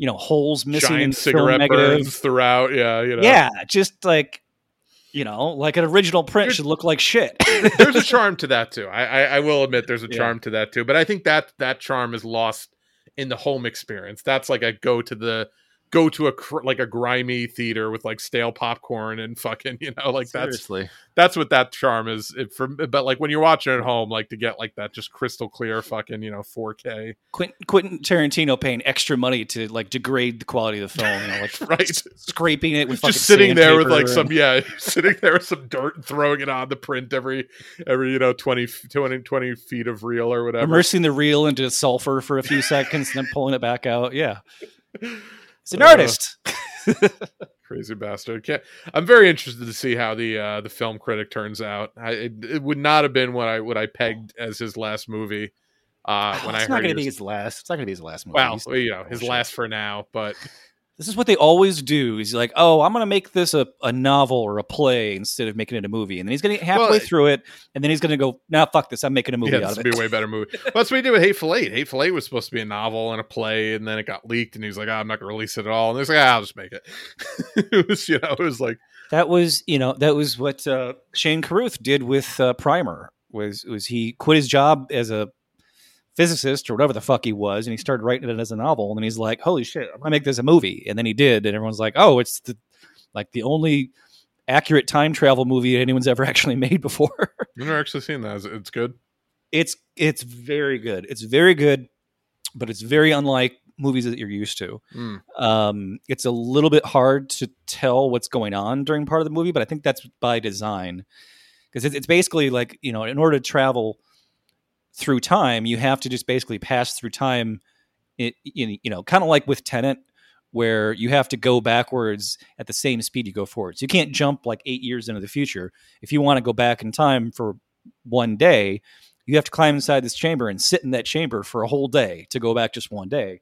you know holes missing in giant film cigarette negative. burns throughout. Yeah, you know. Yeah, just like You know, like an original print There's- should look like shit. there's a charm to that too. I, I I will admit there's a Yeah. charm to that too. But I think that that charm is lost in the home experience. That's like a go to the go to a cr- like a grimy theater with like stale popcorn and fucking you know like that's Seriously. that's what that charm is it, for but like when you're watching at home like to get like that just crystal clear fucking you know 4k Quentin, Quentin Tarantino paying extra money to like degrade the quality of the film, you know, like right scraping it with fucking just sitting there with like sandpaper some yeah sitting there with some dirt and throwing it on the print every every you know 20 20, 20 feet of reel or whatever immersing the reel into sulfur for a few seconds and then pulling it back out. Yeah, he's an Uh, artist. crazy bastard can't i'm very interested to see how the uh the film critic turns out I, it, it would not have been what i what i pegged as his last movie uh when i it's heard not going to be his last. It's not going to be his last movie. well you know his last for now but This is what they always do. He's like, "Oh, I'm going to make this a, a novel or a play instead of making it a movie." And then he's going to get halfway Well, through it, and then he's going to go, "Nah, fuck this. I'm making a movie yeah out this of would it." be a way better movie well, that's what he did with hateful eight hateful eight was supposed to be a novel and a play and then it got leaked and he was like oh, i'm not gonna release it at all and he's like ah, i'll just make it it was you know it was like That was, you know, that was what uh, Shane Carruth did with uh, Primer. Was was he quit his job as a physicist or whatever the fuck he was, and he started writing it as a novel. And then he's like, "Holy shit, I'm gonna make this a movie." And then he did, and everyone's like, "Oh, it's the like the only accurate time travel movie anyone's ever actually made before." i've never actually seen that It's- good it's it's very good. It's very good, but it's very unlike movies that you're used to. Mm. Um, it's a little bit hard to tell what's going on during part of the movie, but I think that's by design because it's, it's basically like you know, in order to travel through time, you have to just basically pass through time. In, in you know, kind of like with Tenet, where you have to go backwards at the same speed you go forwards. You can't jump like eight years into the future if you want to go back in time for one day you have to climb inside this chamber and sit in that chamber for a whole day to go back just one day.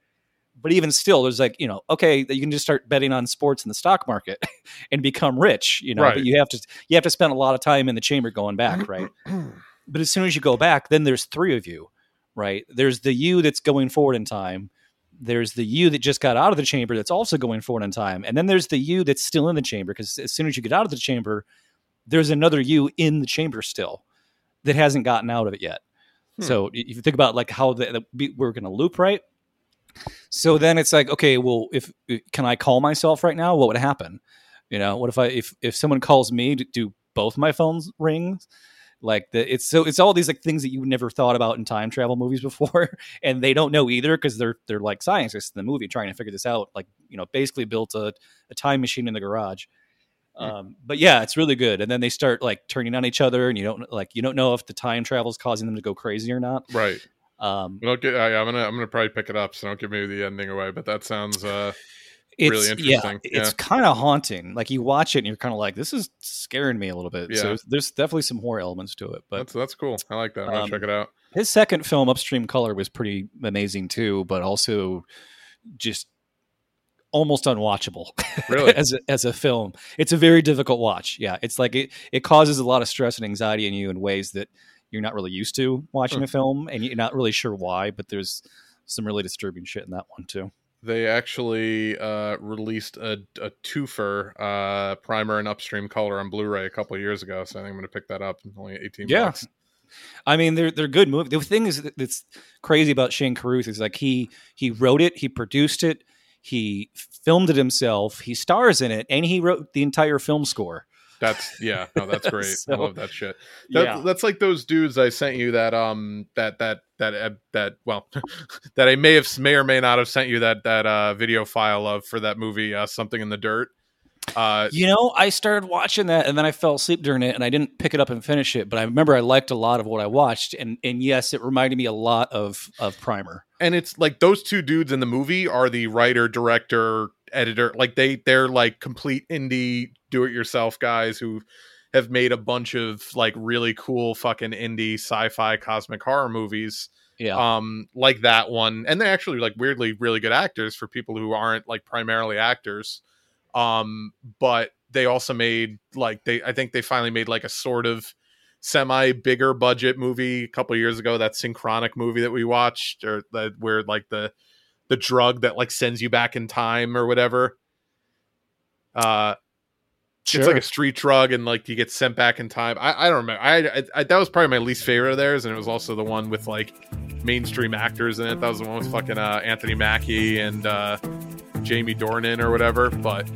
But even still, there's like, you know, okay, you can just start betting on sports in the stock market and become rich, you know, Right. but you have to you have to spend a lot of time in the chamber going back, right? but as soon as you go back, then there's three of you, right? There's the you that's going forward in time. There's the you that just got out of the chamber that's also going forward in time. And then there's the you that's still in the chamber because as soon as you get out of the chamber, there's another you in the chamber still that hasn't gotten out of it yet. Hmm. So if you think about like how the, the, we're going to loop, right? So then it's like, okay, well, if can I call myself right now? What would happen? You know, what if I if if someone calls me, do- do both my phones ring? Like the, it's so it's all these like things that you never thought about in time travel movies before, and they don't know either because they're they're like scientists in the movie trying to figure this out. Like you know, basically built a, a time machine in the garage. Um, but yeah, it's really good. And then they start like turning on each other, and you don't like you don't know if the time travel is causing them to go crazy or not. right Um, Don't I, I'm gonna I'm gonna probably pick it up. So don't give me the ending away. But that sounds uh it's Really yeah, interesting, it's kind of haunting. Like you watch it and you're kind of like, this is scaring me a little bit. So Yeah. there's definitely some horror elements to it. But that's that's cool. I like that. I'm Um, check it out. his second film, Upstream Color, was pretty amazing too, but also just almost unwatchable Really? as a, as a film. It's a very difficult watch. Yeah, it's like it it causes a lot of stress and anxiety in you in ways that you're not really used to watching Hmm. a film, and you're not really sure why. But there's some really disturbing shit in that one too. They actually uh, released a, a twofer uh, primer and upstream color on Blu-ray a couple of years ago. So I think I'm gonna pick that up. It's only 18 Yeah. bucks. I mean, they're they're good movies. The thing is that- that's crazy about Shane Carruth is like he he wrote it, he produced it, he filmed it himself, he stars in it, and he wrote the entire film score. That's yeah, no, that's great. I love that shit. That, yeah. That's like those dudes I sent you that um that that that uh, that well that I may have may or may not have sent you that that uh video file of for that movie uh something in the dirt. Uh You know, I started watching that and then I fell asleep during it and I didn't pick it up and finish it, but I remember I liked a lot of what I watched and and yes, it reminded me a lot of of Primer. And it's like those two dudes in the movie are the writer, director, editor. Like they they're like complete indie do it yourself guys who have made a bunch of like really cool fucking indie sci-fi cosmic horror movies. Yeah. um like that one and they're actually like weirdly really good actors for people who aren't like primarily actors um but they also made like they i think they finally made like a sort of semi bigger budget movie a couple years ago that synchronic movie that we watched or that where like the the drug that like sends you back in time or whatever uh Sure. it's like a street drug, and like you get sent back in time. I, I don't remember. I, I, I that was probably my least favorite of theirs, and it was also the one with like mainstream actors in it. That was the one with fucking uh, Anthony Mackie and uh, Jamie Dornan or whatever. But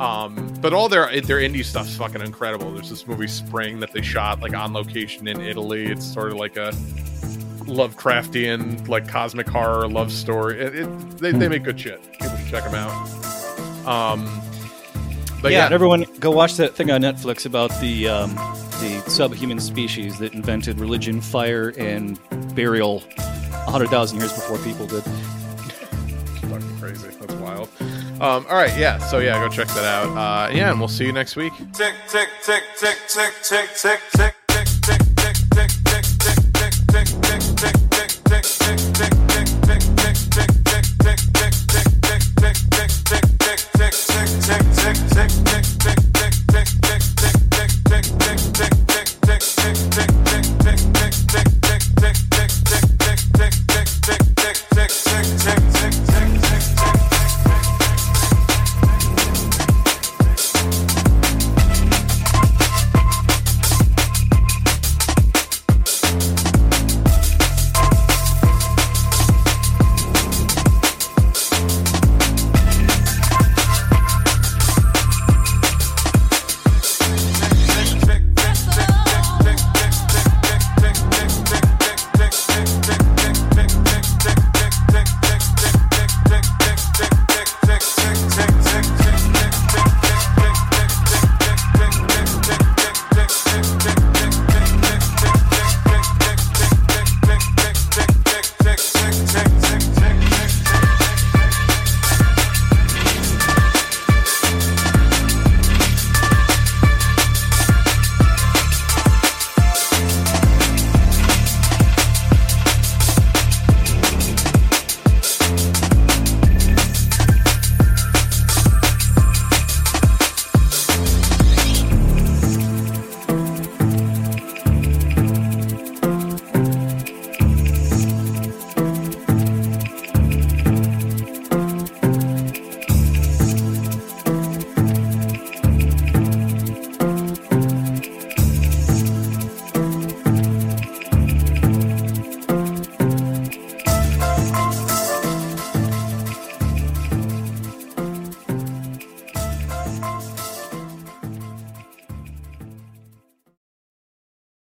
um, but all their their indie stuff's fucking incredible. There's this movie Spring that they shot like on location in Italy. It's sort of like a Lovecraftian like cosmic horror love story. It, it, they they make good shit. People should check them out. Um, but yeah, yeah, everyone go watch that thing on Netflix about the um, the subhuman species that invented religion, fire, and burial hundred thousand years before people did. Um, all right, yeah. So yeah, go check that out. Uh, yeah, and we'll see you next week. Tick tick tick tick tick tick tick tick.